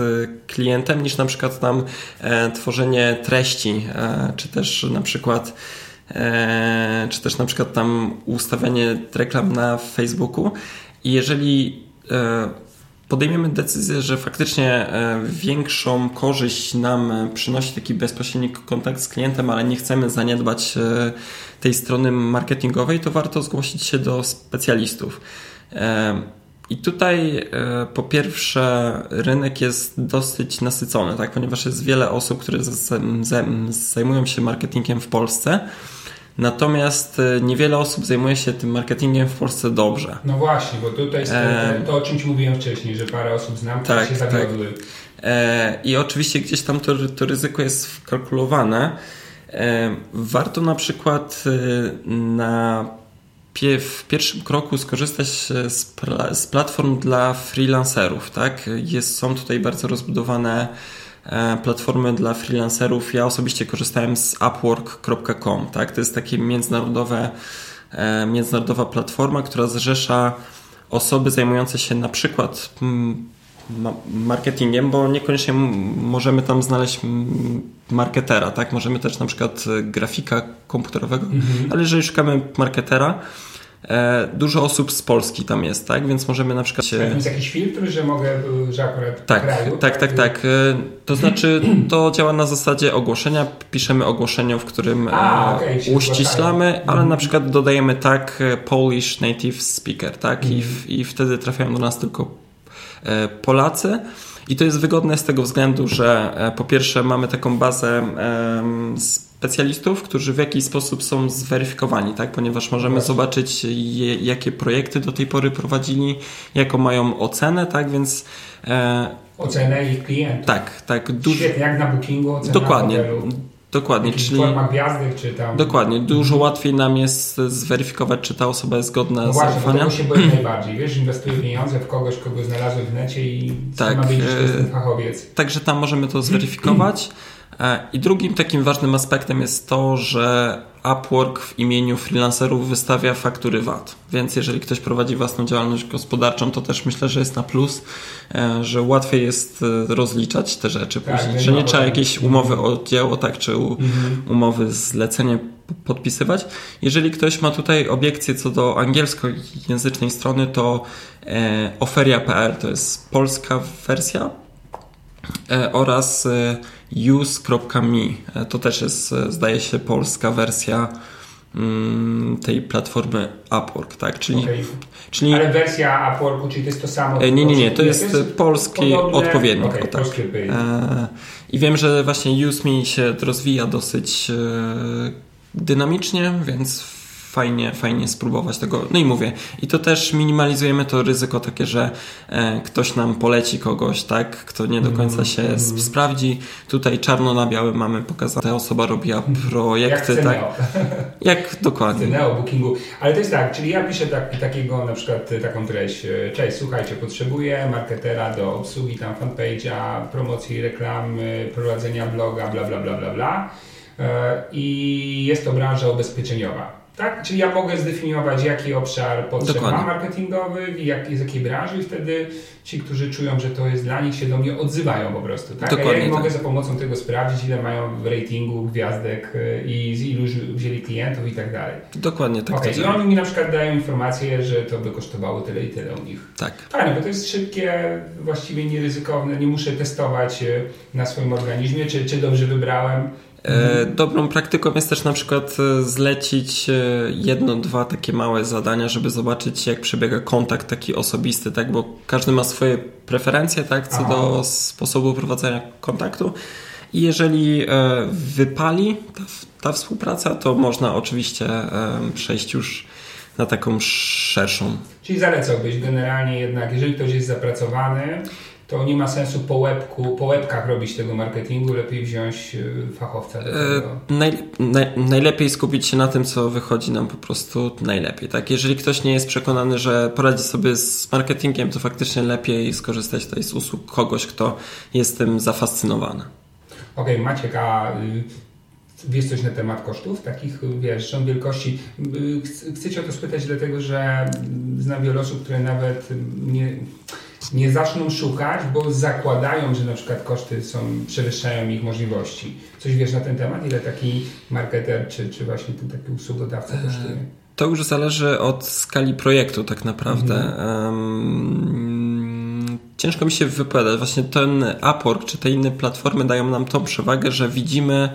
klientem, niż na przykład tam e, tworzenie treści, e, czy też na przykład czy też na przykład tam ustawianie reklam na Facebooku. I jeżeli e, podejmiemy decyzję, że faktycznie e, większą korzyść nam przynosi taki bezpośredni kontakt z klientem, ale nie chcemy zaniedbać tej strony marketingowej, to warto zgłosić się do specjalistów. I tutaj po pierwsze rynek jest dosyć nasycony, tak? ponieważ jest wiele osób, które zajmują się marketingiem w Polsce. Natomiast e, niewiele osób zajmuje się tym marketingiem w Polsce dobrze. No właśnie, bo tutaj jest to, to o czymś mówiłem wcześniej, że parę osób znam, które tak, się zawiodły. Tak. E, I oczywiście gdzieś tam to, to ryzyko jest wkalkulowane. E, warto na przykład na w pierwszym kroku skorzystać z, z platform dla freelancerów. Tak? Jest, są tutaj bardzo rozbudowane platformy dla freelancerów. Ja osobiście korzystałem z upwork.com, tak? To jest takie międzynarodowe, międzynarodowa platforma, która zrzesza osoby zajmujące się na przykład mm, marketingiem, bo niekoniecznie możemy tam znaleźć marketera, tak? Możemy też na przykład e, grafika komputerowego, mhm. ale jeżeli szukamy marketera, e, dużo osób z Polski tam jest, tak? Więc możemy na przykład się... Jest jakiś filtr, że mogę, że akurat tak, kraju, tak, tak, tak, tak. To znaczy, to działa na zasadzie ogłoszenia. Piszemy ogłoszenie, w którym A, okay, uściślamy, ale mhm. na przykład dodajemy tak Polish native speaker, tak? Mhm. I, w, I wtedy trafiają do nas tylko E, Polacy. I to jest wygodne z tego względu, że e, po pierwsze mamy taką bazę specjalistów, którzy w jakiś sposób są zweryfikowani, tak? ponieważ możemy tak. zobaczyć, je, jakie projekty do tej pory prowadzili, jaką mają ocenę, tak więc. E, ocenę ich klientów. Tak, tak. Duż... Świetnie, jak na bookingu. Ocena Dokładnie. Dokładnie, czyli. Forma gwiazdek, czy tam. Dokładnie, dużo łatwiej nam jest zweryfikować, czy ta osoba jest godna no właśnie, zaufania. Właśnie, się boję najbardziej. Wiesz, inwestuję pieniądze w kogoś, kogo znalazłem w necie i tak, ma wiedzieć, że jest fachowiec. Także tam możemy to zweryfikować. E, I drugim takim ważnym aspektem jest to, że Upwork w imieniu freelancerów wystawia faktury VAT. Więc jeżeli ktoś prowadzi własną działalność gospodarczą, to też myślę, że jest na plus, e, że łatwiej jest e, rozliczać te rzeczy tak, później. Że nie trzeba jakiejś umowy o dzieło, tak, czy mhm. umowy zlecenie podpisywać. Jeżeli ktoś ma tutaj obiekcje co do angielskojęzycznej strony, to oferia.pl to jest polska wersja oraz use.me. To też jest, zdaje się, polska wersja mm, tej platformy Upwork, tak? Czyli, okay. czyli... Ale wersja Upworku, czyli to jest to samo? E, nie, nie, nie, to jest, jest polski podobne... odpowiednik. Okay, tak. E, I wiem, że właśnie UseMe się rozwija dosyć e, dynamicznie, więc fajnie, fajnie spróbować tego. No i mówię, i to też minimalizujemy to ryzyko takie, że e, ktoś nam poleci kogoś, tak, kto nie do końca się mm -hmm. sprawdzi. Tutaj czarno na białym mamy pokazane, ta osoba robiła projekty, jak tak. *laughs* Jak dokładnie. Neo Bookingu. Ale to jest tak, czyli ja piszę tak, takiego na przykład taką treść. E, cześć, słuchajcie, potrzebuję marketera do obsługi tam fanpage'a, promocji reklamy, prowadzenia bloga, bla bla bla bla bla. E, I jest to branża ubezpieczeniowa. Tak? Czyli ja mogę zdefiniować, jaki obszar potrzeb mam marketingowy i jak, z jakiej branży i wtedy ci, którzy czują, że to jest dla nich, się do mnie odzywają po prostu. Tak? Dokładnie, A ja tak. mogę za pomocą tego sprawdzić, ile mają w ratingu gwiazdek y, i z ilu wzięli klientów i tak dalej. Dokładnie tak. Okay. I oni mi na przykład dają informację, że to by kosztowało tyle i tyle u nich. Tak. Fajne, bo to jest szybkie, właściwie nieryzykowne, nie muszę testować y, na swoim organizmie, czy, czy dobrze wybrałem dobrą praktyką jest też na przykład e, zlecić e, jedno, dwa takie małe zadania, żeby zobaczyć, jak przebiega kontakt taki osobisty, tak? Bo każdy ma swoje preferencje, tak? Co Aha. do sposobu prowadzenia kontaktu. I jeżeli wypali ta, ta współpraca, to można oczywiście przejść już na taką szerszą. Czyli zalecałbyś generalnie jednak, jeżeli ktoś jest zapracowany, to nie ma sensu po, łebku, po łebkach robić tego marketingu, lepiej wziąć e, fachowca e. Naj, naj, najlepiej skupić się na tym, co wychodzi nam po prostu najlepiej. Tak? Jeżeli ktoś nie jest przekonany, że poradzi sobie z marketingiem, to faktycznie lepiej skorzystać tutaj z usług kogoś, kto jest tym zafascynowany. Okej, okay, Maciek, a y, wiesz coś na temat kosztów takich, wiesz, rząd wielkości? Y, chcę Cię o to spytać, dlatego że znam wiele osób, które nawet nie nie zaczną szukać, bo zakładają, że na przykład koszty są, przewyższają ich możliwości. Coś wiesz na ten temat? Ile taki marketer czy, czy właśnie ten taki usługodawca e, kosztuje? To już zależy od skali projektu tak naprawdę. Mhm. Um, ciężko mi się wypowiadać. Właśnie ten Upwork czy te inne platformy dają nam tą przewagę, że widzimy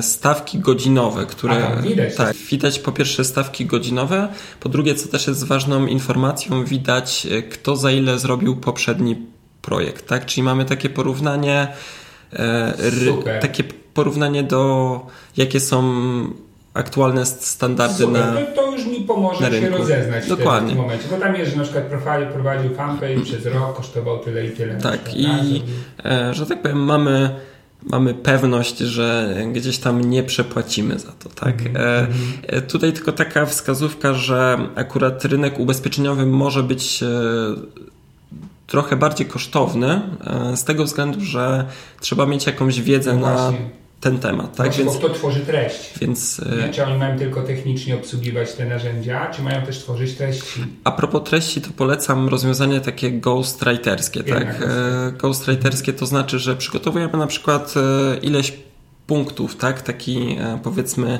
stawki godzinowe, które Aha, widać. tak, widać po pierwsze stawki godzinowe, po drugie, co też jest ważną informacją, widać e, kto za ile zrobił poprzedni projekt, tak? Czyli mamy takie porównanie e, Super. takie porównanie do jakie są aktualne standardy Super, na to, to już mi pomoże się rozeznać Dokładnie. w tym momencie, bo tam jest, że na przykład profil prowadził fanpage przez rok, kosztował tyle i tyle. Tak, i że tak powiem mamy mamy pewność, że gdzieś tam nie przepłacimy za to, tak? Mm -hmm. Tutaj tylko taka wskazówka, że akurat rynek ubezpieczeniowy może być e, trochę bardziej kosztowny z tego względu, że trzeba mieć jakąś wiedzę no na ten temat. Tak? Więc, kto tworzy treść? Więc, nie? Czy oni mają tylko technicznie obsługiwać te narzędzia, czy mają też tworzyć treści? A propos treści, to polecam rozwiązanie takie ghostwriterskie. Tak? Ghostwriterskie to znaczy, że przygotowujemy na przykład ileś punktów, tak? Taki e, powiedzmy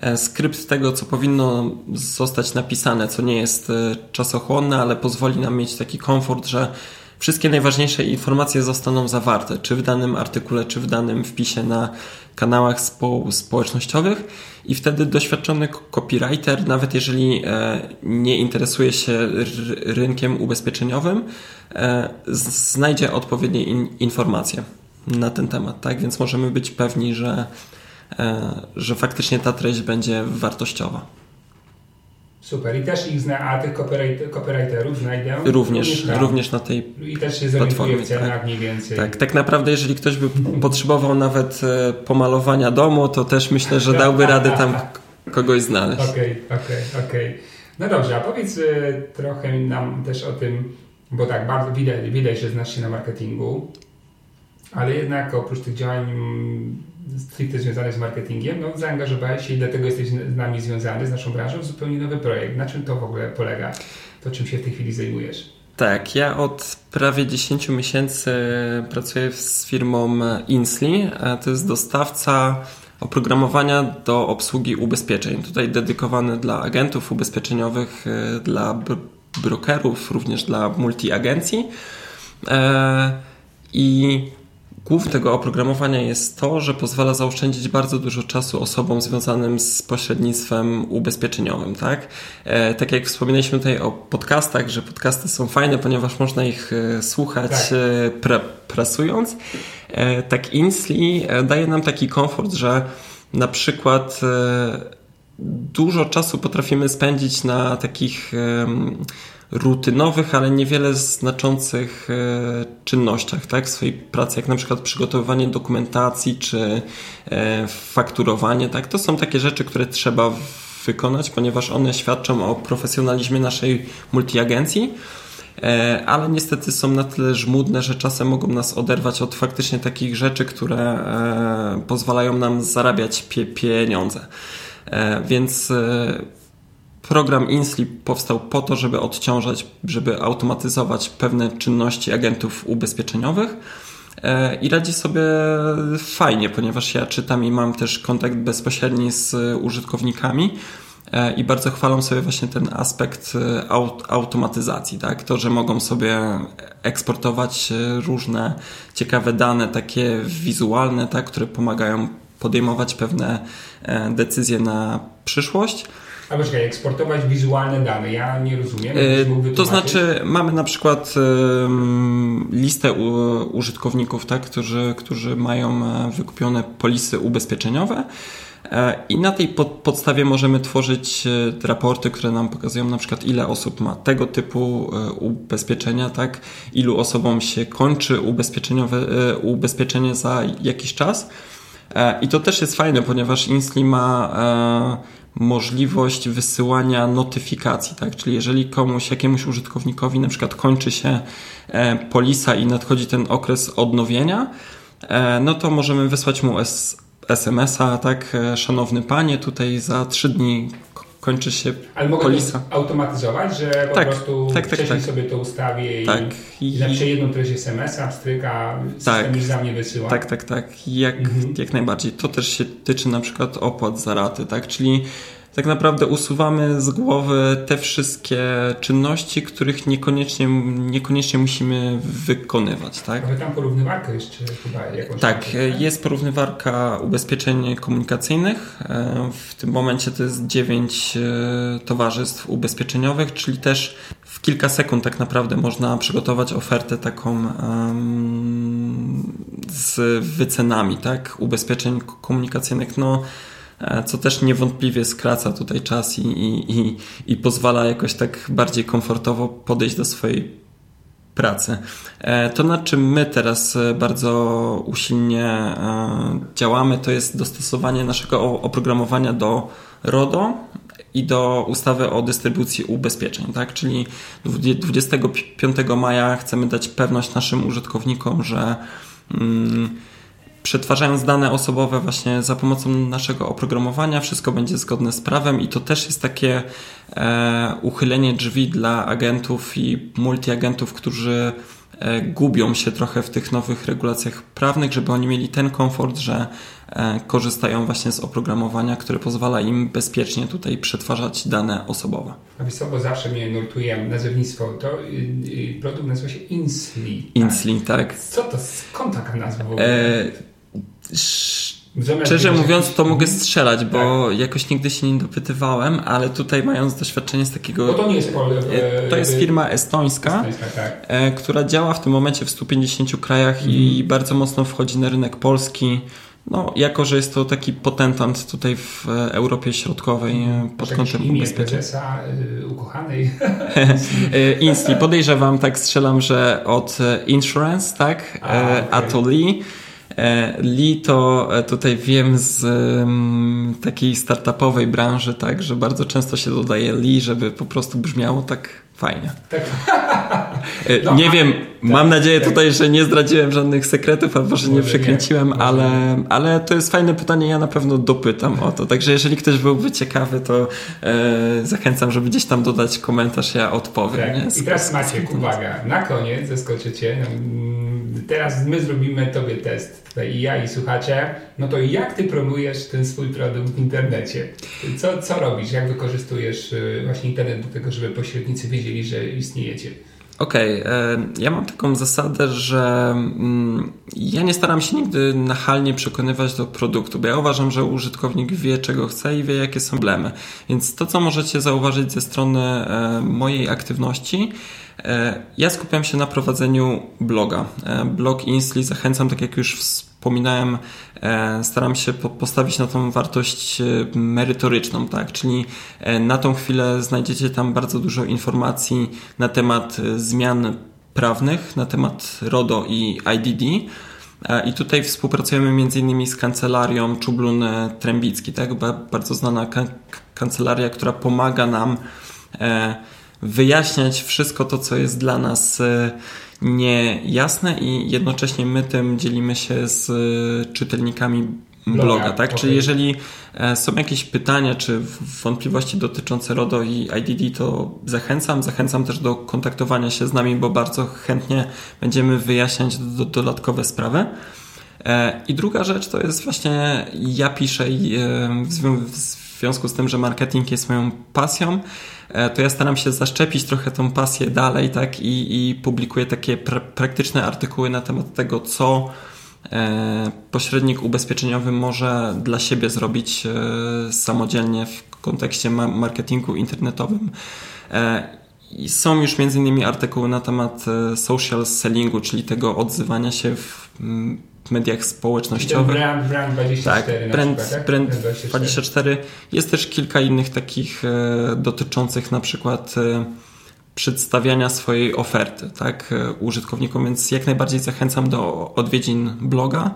e, skrypt tego, co powinno zostać napisane, co nie jest e, czasochłonne, ale pozwoli nam mieć taki komfort, że wszystkie najważniejsze informacje zostaną zawarte, czy w danym artykule, czy w danym wpisie na kanałach spo społecznościowych i wtedy doświadczony copywriter, nawet jeżeli nie interesuje się rynkiem ubezpieczeniowym, znajdzie odpowiednie in informacje na ten temat, tak? Więc możemy być pewni, że, e, że faktycznie ta treść będzie wartościowa. Super. I też ich zna, a tych copywriterów znajdę? Również, również, również, na tej I też się zorientuje w cenach tak. mniej więcej. Tak, tak naprawdę jeżeli ktoś by *laughs* potrzebował nawet e, pomalowania domu, to też myślę, że *laughs* dałby radę tam kogoś znaleźć. Okej, okay, okej, okay, okej. Okay. No dobrze, a powiedz e, trochę nam też o tym, bo tak, bardzo widać, widać że znasz się na marketingu ale jednak oprócz tych działań mm, stricte związanych z marketingiem, no, zaangażowałeś się i dlatego jesteś z nami związany, z naszą branżą, w zupełnie nowy projekt. Na czym to w ogóle polega? To czym się w tej chwili zajmujesz? Tak, ja od prawie 10 miesięcy pracuję z firmą Insli. To jest dostawca oprogramowania do obsługi ubezpieczeń. Tutaj dedykowany dla agentów ubezpieczeniowych, e, dla brokerów, również dla multiagencji. E, I Głów tego oprogramowania jest to, że pozwala zaoszczędzić bardzo dużo czasu osobom związanym z pośrednictwem ubezpieczeniowym. Tak, e, tak jak wspominaliśmy tutaj o podcastach, że podcasty są fajne, ponieważ można ich e, słuchać tak. E, pre, prasując, tak Insli daje nam taki komfort, że na przykład dużo czasu potrafimy spędzić na takich rutynowych, ale niewiele znaczących e, czynnościach tak, w swojej pracy, jak na przykład przygotowywanie dokumentacji czy e, fakturowanie. Tak, to są takie rzeczy, które trzeba wykonać, ponieważ one świadczą o profesjonalizmie naszej multiagencji e, ale niestety są na tyle żmudne, że czasem mogą nas oderwać od faktycznie takich rzeczy, które pozwalają nam zarabiać pieniądze. Więc Program InSlip powstał po to, żeby odciążać, żeby automatyzować pewne czynności agentów ubezpieczeniowych e, i radzi sobie fajnie, ponieważ ja czytam i mam też kontakt bezpośredni z użytkownikami e, i bardzo chwalą sobie właśnie ten aspekt e, automatyzacji, tak? To, że mogą sobie eksportować różne ciekawe dane, takie wizualne, tak? które pomagają podejmować pewne decyzje na przyszłość. A poczekaj, eksportować wizualne dane, ja nie rozumiem. E, to znaczy, mamy na przykład listę użytkowników, tak, którzy, którzy mają e, wykupione polisy ubezpieczeniowe. E, I na tej podstawie możemy tworzyć raporty, które nam pokazują na przykład ile osób ma tego typu ubezpieczenia, tak? ilu osobom się kończy ubezpieczeniowe, ubezpieczenie za jakiś czas. I to też jest fajne, ponieważ Insli ma możliwość wysyłania notyfikacji, tak? Czyli jeżeli komuś, jakiemuś użytkownikowi na przykład kończy się e, polisa i nadchodzi ten okres odnowienia, e, no to możemy wysłać mu SMS-a, tak? E, szanowny panie, tutaj za trzy dni kończy się Ale mogę polisa. automatyzować, że po tak, prostu tak, tak, wcześniej tak. sobie to ustawię tak. i, i napiszę jedną treść SMS-a, stryka, tak. już za mnie wysyła. Tak, tak, tak. Jak, mhm. jak najbardziej. To też się tyczy na przykład opłat za raty, tak? Czyli tak naprawdę usuwamy z głowy te wszystkie czynności, których niekoniecznie, niekoniecznie musimy wykonywać. Tak? Ale tam porównywarka jeszcze chyba jakąś. Tak, jest porównywarka ubezpieczeń komunikacyjnych. W tym momencie to jest 9 e, towarzystw ubezpieczeniowych, czyli też w kilka sekund tak naprawdę można przygotować ofertę taką um, z wycenami tak? ubezpieczeń komunikacyjnych. No, co też niewątpliwie skraca tutaj czas i, i, i, pozwala jakoś tak bardziej komfortowo podejść do swojej pracy. E, to, nad czym my teraz e, bardzo usilnie działamy, to jest dostosowanie naszego oprogramowania do RODO i do ustawy o dystrybucji ubezpieczeń, tak? Czyli 25 maja chcemy dać pewność naszym użytkownikom, że mm, przetwarzając dane osobowe właśnie za pomocą naszego oprogramowania, wszystko będzie zgodne z prawem i to też jest takie e, uchylenie drzwi dla agentów i multiagentów, którzy e, gubią się trochę w tych nowych regulacjach prawnych, żeby oni mieli ten komfort, że e, korzystają właśnie z oprogramowania, które pozwala im bezpiecznie tutaj przetwarzać dane osobowe. A bo zawsze mnie nurtuje nazewnictwo, to y, y, produkt nazywa się Insli. Tak? Insli, tak. Co to, skąd taka nazwa w ogóle? E Szczerze mówiąc, to mogę strzelać, bo tak. jakoś nigdy się nie dopytywałem, ale tutaj mając doświadczenie z takiego. Bo to nie jest pole, To jest firma estońska, estońska tak. E, która działa w tym momencie w 150 krajach mm. i mhm. bardzo mocno wchodzi na rynek polski. No, jako że jest to taki potentant tutaj w Europie Środkowej e, pod kątem ubezpieczeń. Yy, ukochanej. *laughs* Insti. Podejrzewam, tak strzelam, że od Insurance, tak? A, okay. a to Lee. E, Lee to e, tutaj wiem z takiej startupowej branży, tak, że bardzo często się dodaje Lee, żeby po prostu brzmiało tak fajnie. Tak. E, nie wiem, mam nadzieję tak. tutaj, że nie zdradziłem żadnych sekretów, albo że nie przekręciłem, ale, ale to jest fajne pytanie, ja na pewno dopytam o to. Także jeżeli ktoś byłby ciekawy, to e, zachęcam, żeby gdzieś tam dodać komentarz, ja odpowiem. Tak. I teraz Maciek, uwaga, na koniec zaskoczycie teraz my zrobimy Tobie test, tutaj i ja, i słuchacze, no to jak Ty promujesz ten swój produkt w internecie? Co, co robisz? Jak wykorzystujesz y, właśnie internet do tego, żeby pośrednicy wiedzieli, że istniejecie? Okej, okay. E, ja mam taką zasadę, że mm, ja nie staram się nigdy nachalnie przekonywać do produktu, bo ja uważam, że użytkownik wie, czego chce i wie, jakie są problemy. Więc to, co możecie zauważyć ze strony e, mojej aktywności, E, ja skupiam się na prowadzeniu bloga. Blog Insli zachęcam, tak jak już wspominałem, e, staram się postawić na tą wartość merytoryczną, tak? Czyli na tą chwilę znajdziecie tam bardzo dużo informacji na temat zmian prawnych, na temat RODO i IDD. I tutaj współpracujemy m.in. z kancelarią Czublun Trębicki, tak? bardzo znana kancelaria, która pomaga nam wyjaśniać wszystko to, co jest dla nas e, niejasne i jednocześnie my tym dzielimy się z e, czytelnikami bloga, bloga tak? Okay. Czyli jeżeli e, są jakieś pytania czy wątpliwości dotyczące RODO i IDD, to zachęcam. Zachęcam też do kontaktowania się z nami, bo bardzo chętnie będziemy wyjaśniać do, dodatkowe sprawy. I druga rzecz to jest właśnie ja piszę w związku z tym, że marketing jest moją pasją, E, to ja staram się zaszczepić trochę tą pasję dalej, tak, i, i publikuję takie pra praktyczne artykuły na temat tego, co e, pośrednik ubezpieczeniowy może dla siebie zrobić e, samodzielnie w kontekście ma marketingu internetowym. I są już między innymi artykuły na temat social sellingu, czyli tego odzywania się w mediach społecznościowych. Brand, brand 24. Tak, brand, przykład, tak? brand 24. 24. Jest też kilka innych takich e, dotyczących na przykład e, przedstawiania swojej oferty tak, e, użytkownikom, więc jak najbardziej zachęcam do odwiedzin bloga.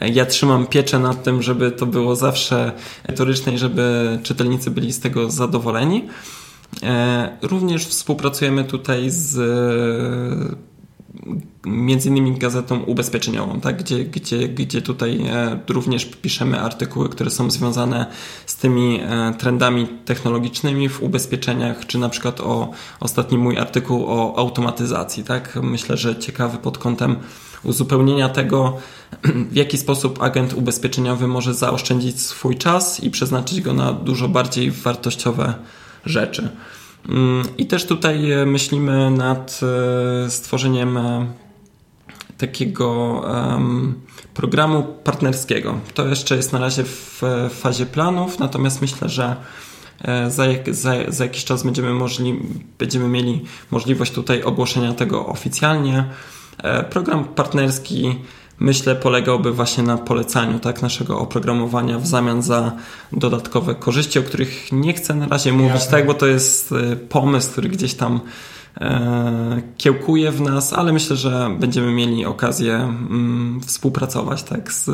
Ja trzymam pieczę nad tym, żeby to było zawsze retoryczne i żeby czytelnicy byli z tego zadowoleni. Również współpracujemy tutaj z między innymi gazetą ubezpieczeniową, tak? gdzie, gdzie, gdzie tutaj e, również piszemy artykuły, które są związane z tymi e, trendami technologicznymi w ubezpieczeniach, czy na przykład o ostatni mój artykuł o automatyzacji. Tak? Myślę, że ciekawy pod kątem uzupełnienia tego, w jaki sposób agent ubezpieczeniowy może zaoszczędzić swój czas i przeznaczyć go na dużo bardziej wartościowe rzeczy. I też tutaj e, myślimy nad e, stworzeniem e, takiego programu partnerskiego. To jeszcze jest na razie w fazie planów, natomiast myślę, że za, za, za jakiś czas będziemy, możli, będziemy mieli możliwość tutaj ogłoszenia tego oficjalnie. Program partnerski myślę, polegałby właśnie na polecaniu tak, naszego oprogramowania w zamian za dodatkowe korzyści, o których nie chcę na razie mówić, tak, bo to jest e, pomysł, który gdzieś tam e, kiełkuje w nas, ale myślę, że będziemy mieli okazję mm, współpracować tak, z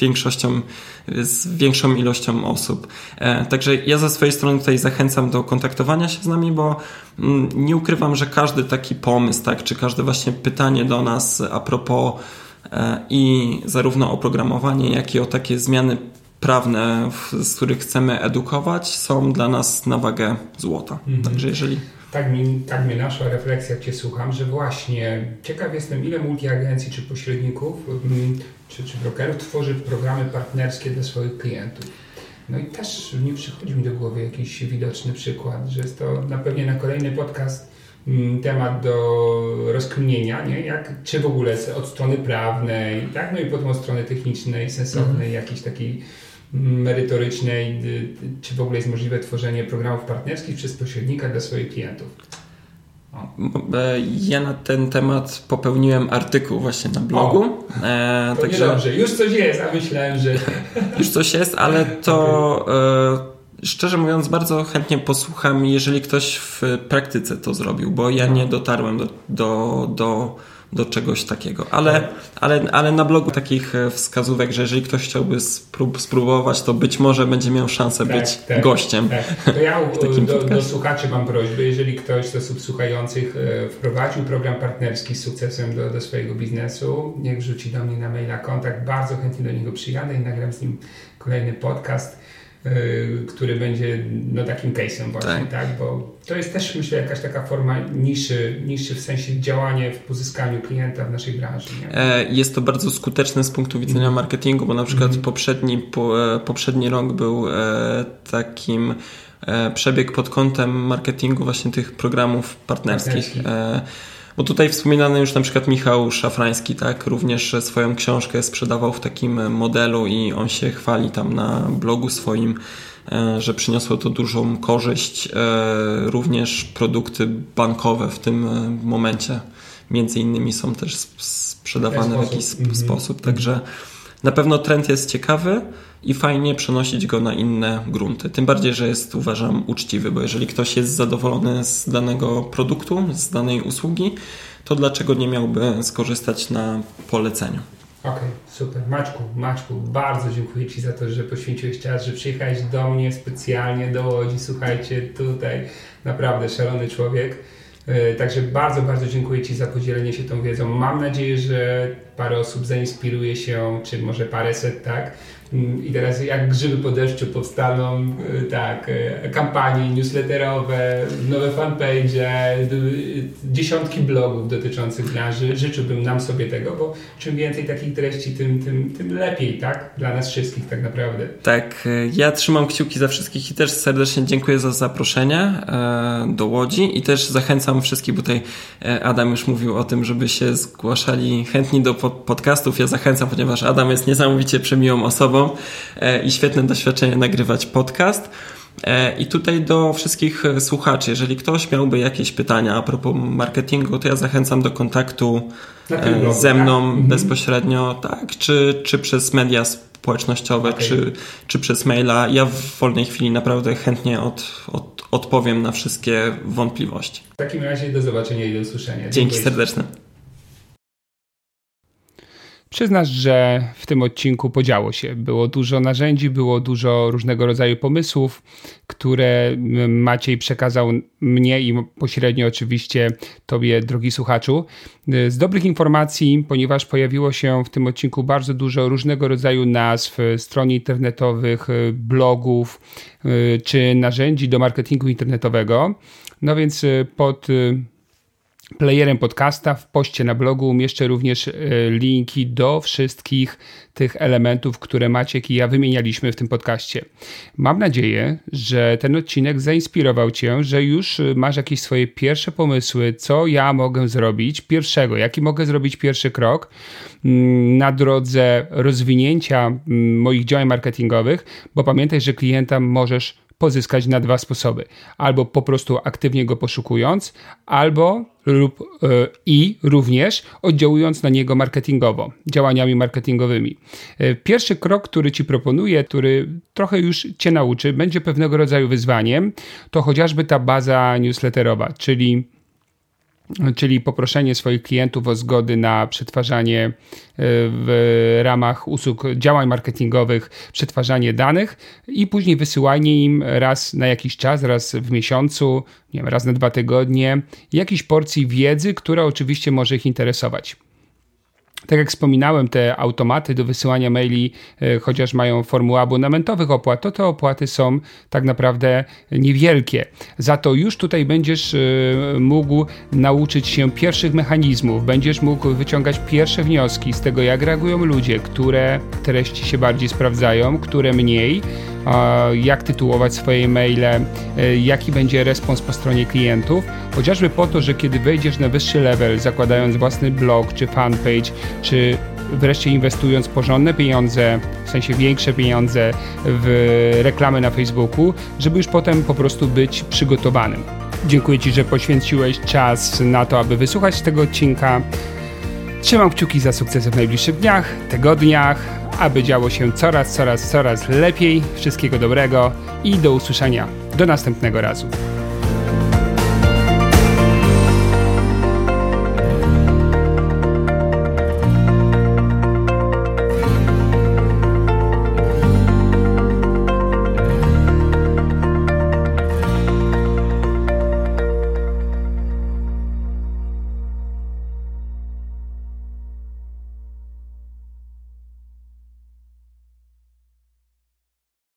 większością, z większą ilością osób. E, także ja ze swojej strony tutaj zachęcam do kontaktowania się z nami, bo mm, nie ukrywam, że każdy taki pomysł, tak, czy każde właśnie pytanie do nas a propos i zarówno oprogramowanie, jak i o takie zmiany prawne, z których chcemy edukować, są dla nas na wagę złota. Mhm. Także jeżeli tak mi, tak mnie naszła refleksja, jak Cię słucham, że właśnie ciekaw jestem, ile multiagencji czy pośredników mm, czy, czy brokerów tworzy programy partnerskie dla swoich klientów. No i też nie przychodzi mi do głowy jakiś widoczny przykład, że jest to na pewnie na kolejny podcast temat do rozkminienia, nie? Jak, czy w ogóle od strony prawnej, tak? no i potem od strony technicznej, sensownej, mm. jakiejś takiej merytorycznej, czy w ogóle jest możliwe tworzenie programów partnerskich przez pośrednika dla swoich klientów. E, ja na ten temat popełniłem artykuł właśnie na blogu. E, to także dobrze, już coś jest, a myślałem, że. Już coś jest, ale to e, szczerze mówiąc, bardzo chętnie posłucham, jeżeli ktoś w praktyce to zrobił, bo ja nie dotarłem do, do, do do czegoś takiego. Ale, ale, ale na blogu takich e, wskazówek, że jeżeli ktoś chciałby sprób spróbować, to być może będzie miał szansę tak, być tak, gościem. Tak. *laughs* To ja do, do, słuchaczy mam prośbę, jeżeli ktoś z osób słuchających e, wprowadził program partnerski z sukcesem do, do swojego biznesu, niech wrzuci do mnie na maila kontakt. Bardzo chętnie do niego przyjadę i nagram z nim kolejny podcast który będzie no, takim case'em właśnie, tak. tak. Bo to jest też myślę jakaś taka forma niższy, niższy w sensie działanie w pozyskaniu klienta w naszej branży. Nie? E, jest to bardzo skuteczne z punktu widzenia mm. marketingu, bo na przykład mm. poprzedni, po, e, poprzedni rok był e, takim przebieg pod kątem marketingu właśnie tych programów partnerskich. partnerskich bo tutaj wspominany już na przykład Michał Szafrański, tak, również swoją książkę sprzedawał w takim modelu i on się chwali tam na blogu swoim, e, że przyniosło to dużą korzyść. E, również produkty bankowe w tym e, momencie między innymi są też sprzedawane w jakiś mhm. sposób, także na pewno trend jest ciekawy i fajnie przenosić go na inne grunty. Tym bardziej, że jest uważam uczciwy, bo jeżeli ktoś jest zadowolony z danego produktu, z danej usługi, to dlaczego nie miałby skorzystać na poleceniu? Okej, okay, super. Maczku, Maczku, bardzo dziękuję Ci za to, że poświęciłeś czas, że przyjechałeś do mnie specjalnie do Łodzi. Słuchajcie, tutaj naprawdę szalony człowiek. E, także bardzo, bardzo dziękuję Ci za podzielenie się tą wiedzą. Mam nadzieję, że parę osób zainspiruje się, czy może paręset, tak? I teraz jak grzyby po deszczu powstaną y, tak, y, kampanie newsletterowe, nowe fanpage, y, dziesiątki blogów dotyczących branży. Życzyłbym nam sobie tego, bo czym więcej takich treści, tym, tym, tym lepiej, tak? Dla nas wszystkich tak naprawdę. Tak, ja trzymam kciuki za wszystkich i też serdecznie dziękuję za zaproszenie e, do Łodzi i też zachęcam wszystkich, bo tutaj e, Adam już mówił o tym, żeby się zgłaszali chętni do podcastów. Ja zachęcam, ponieważ Adam jest niesamowicie przemiłą osobą E, i świetne doświadczenie nagrywać podcast. E, I tutaj do wszystkich słuchaczy, jeżeli ktoś miałby jakieś pytania a propos marketingu, to ja zachęcam do kontaktu e, ze mną tak? Bezpośrednio, tak, czy, czy przez media społecznościowe, okay. czy, czy przez maila. Ja w wolnej chwili naprawdę chętnie od, od, odpowiem na wszystkie wątpliwości. W takim razie do zobaczenia i do usłyszenia. Dzięki serdeczne. Przyznasz, że w tym odcinku podziało się. Było dużo narzędzi, było dużo różnego rodzaju pomysłów, które Maciej przekazał mnie i pośrednio oczywiście Tobie, drogi słuchaczu. Z dobrych informacji, ponieważ pojawiło się w tym odcinku bardzo dużo różnego rodzaju nazw, stron internetowych, blogów czy narzędzi do marketingu internetowego. No więc pod playerem podcasta. W poście na blogu umieszczę również e, linki do wszystkich tych elementów, które Maciek i ja wymienialiśmy w tym podcaście. Mam nadzieję, że ten odcinek zainspirował Cię, że już e, masz jakieś swoje pierwsze pomysły, co ja mogę zrobić pierwszego, jaki mogę zrobić pierwszy krok mm, na drodze rozwinięcia mm, moich działań marketingowych, bo pamiętaj, że klienta możesz pozyskać na dwa sposoby. Albo po prostu aktywnie go poszukując, albo lub e, i również oddziałując na niego marketingowo, działaniami marketingowymi. E, pierwszy krok, który Ci proponuję, który trochę już Cię nauczy, będzie pewnego rodzaju wyzwaniem, to chociażby ta baza newsletterowa, czyli czyli poproszenie swoich klientów o zgody na przetwarzanie e, w ramach usług działań marketingowych, przetwarzanie danych i później wysyłanie im raz na jakiś czas, raz w miesiącu, nie wiem, raz na dwa tygodnie, jakiejś porcji wiedzy, która oczywiście może ich interesować. Tak jak wspominałem, te automaty do wysyłania maili, e, chociaż mają formułę abonamentowych opłat, to te opłaty są tak naprawdę niewielkie. Za to już tutaj będziesz e, mógł nauczyć się pierwszych mechanizmów, będziesz mógł wyciągać pierwsze wnioski z tego, jak reagują ludzie, które treści się bardziej sprawdzają, które mniej jak tytułować swoje maile, e, jaki będzie respons po stronie klientów, chociażby po to, że kiedy wejdziesz na wyższy level, zakładając własny blog czy fanpage, czy wreszcie inwestując porządne pieniądze, w sensie większe pieniądze w reklamy na Facebooku, żeby już potem po prostu być przygotowanym. Dziękuję Ci, że poświęciłeś czas na to, aby wysłuchać tego odcinka. Trzymam kciuki za sukcesy w najbliższych dniach, tygodniach, aby działo się coraz, coraz, coraz lepiej. Wszystkiego dobrego i do usłyszenia. Do następnego razu.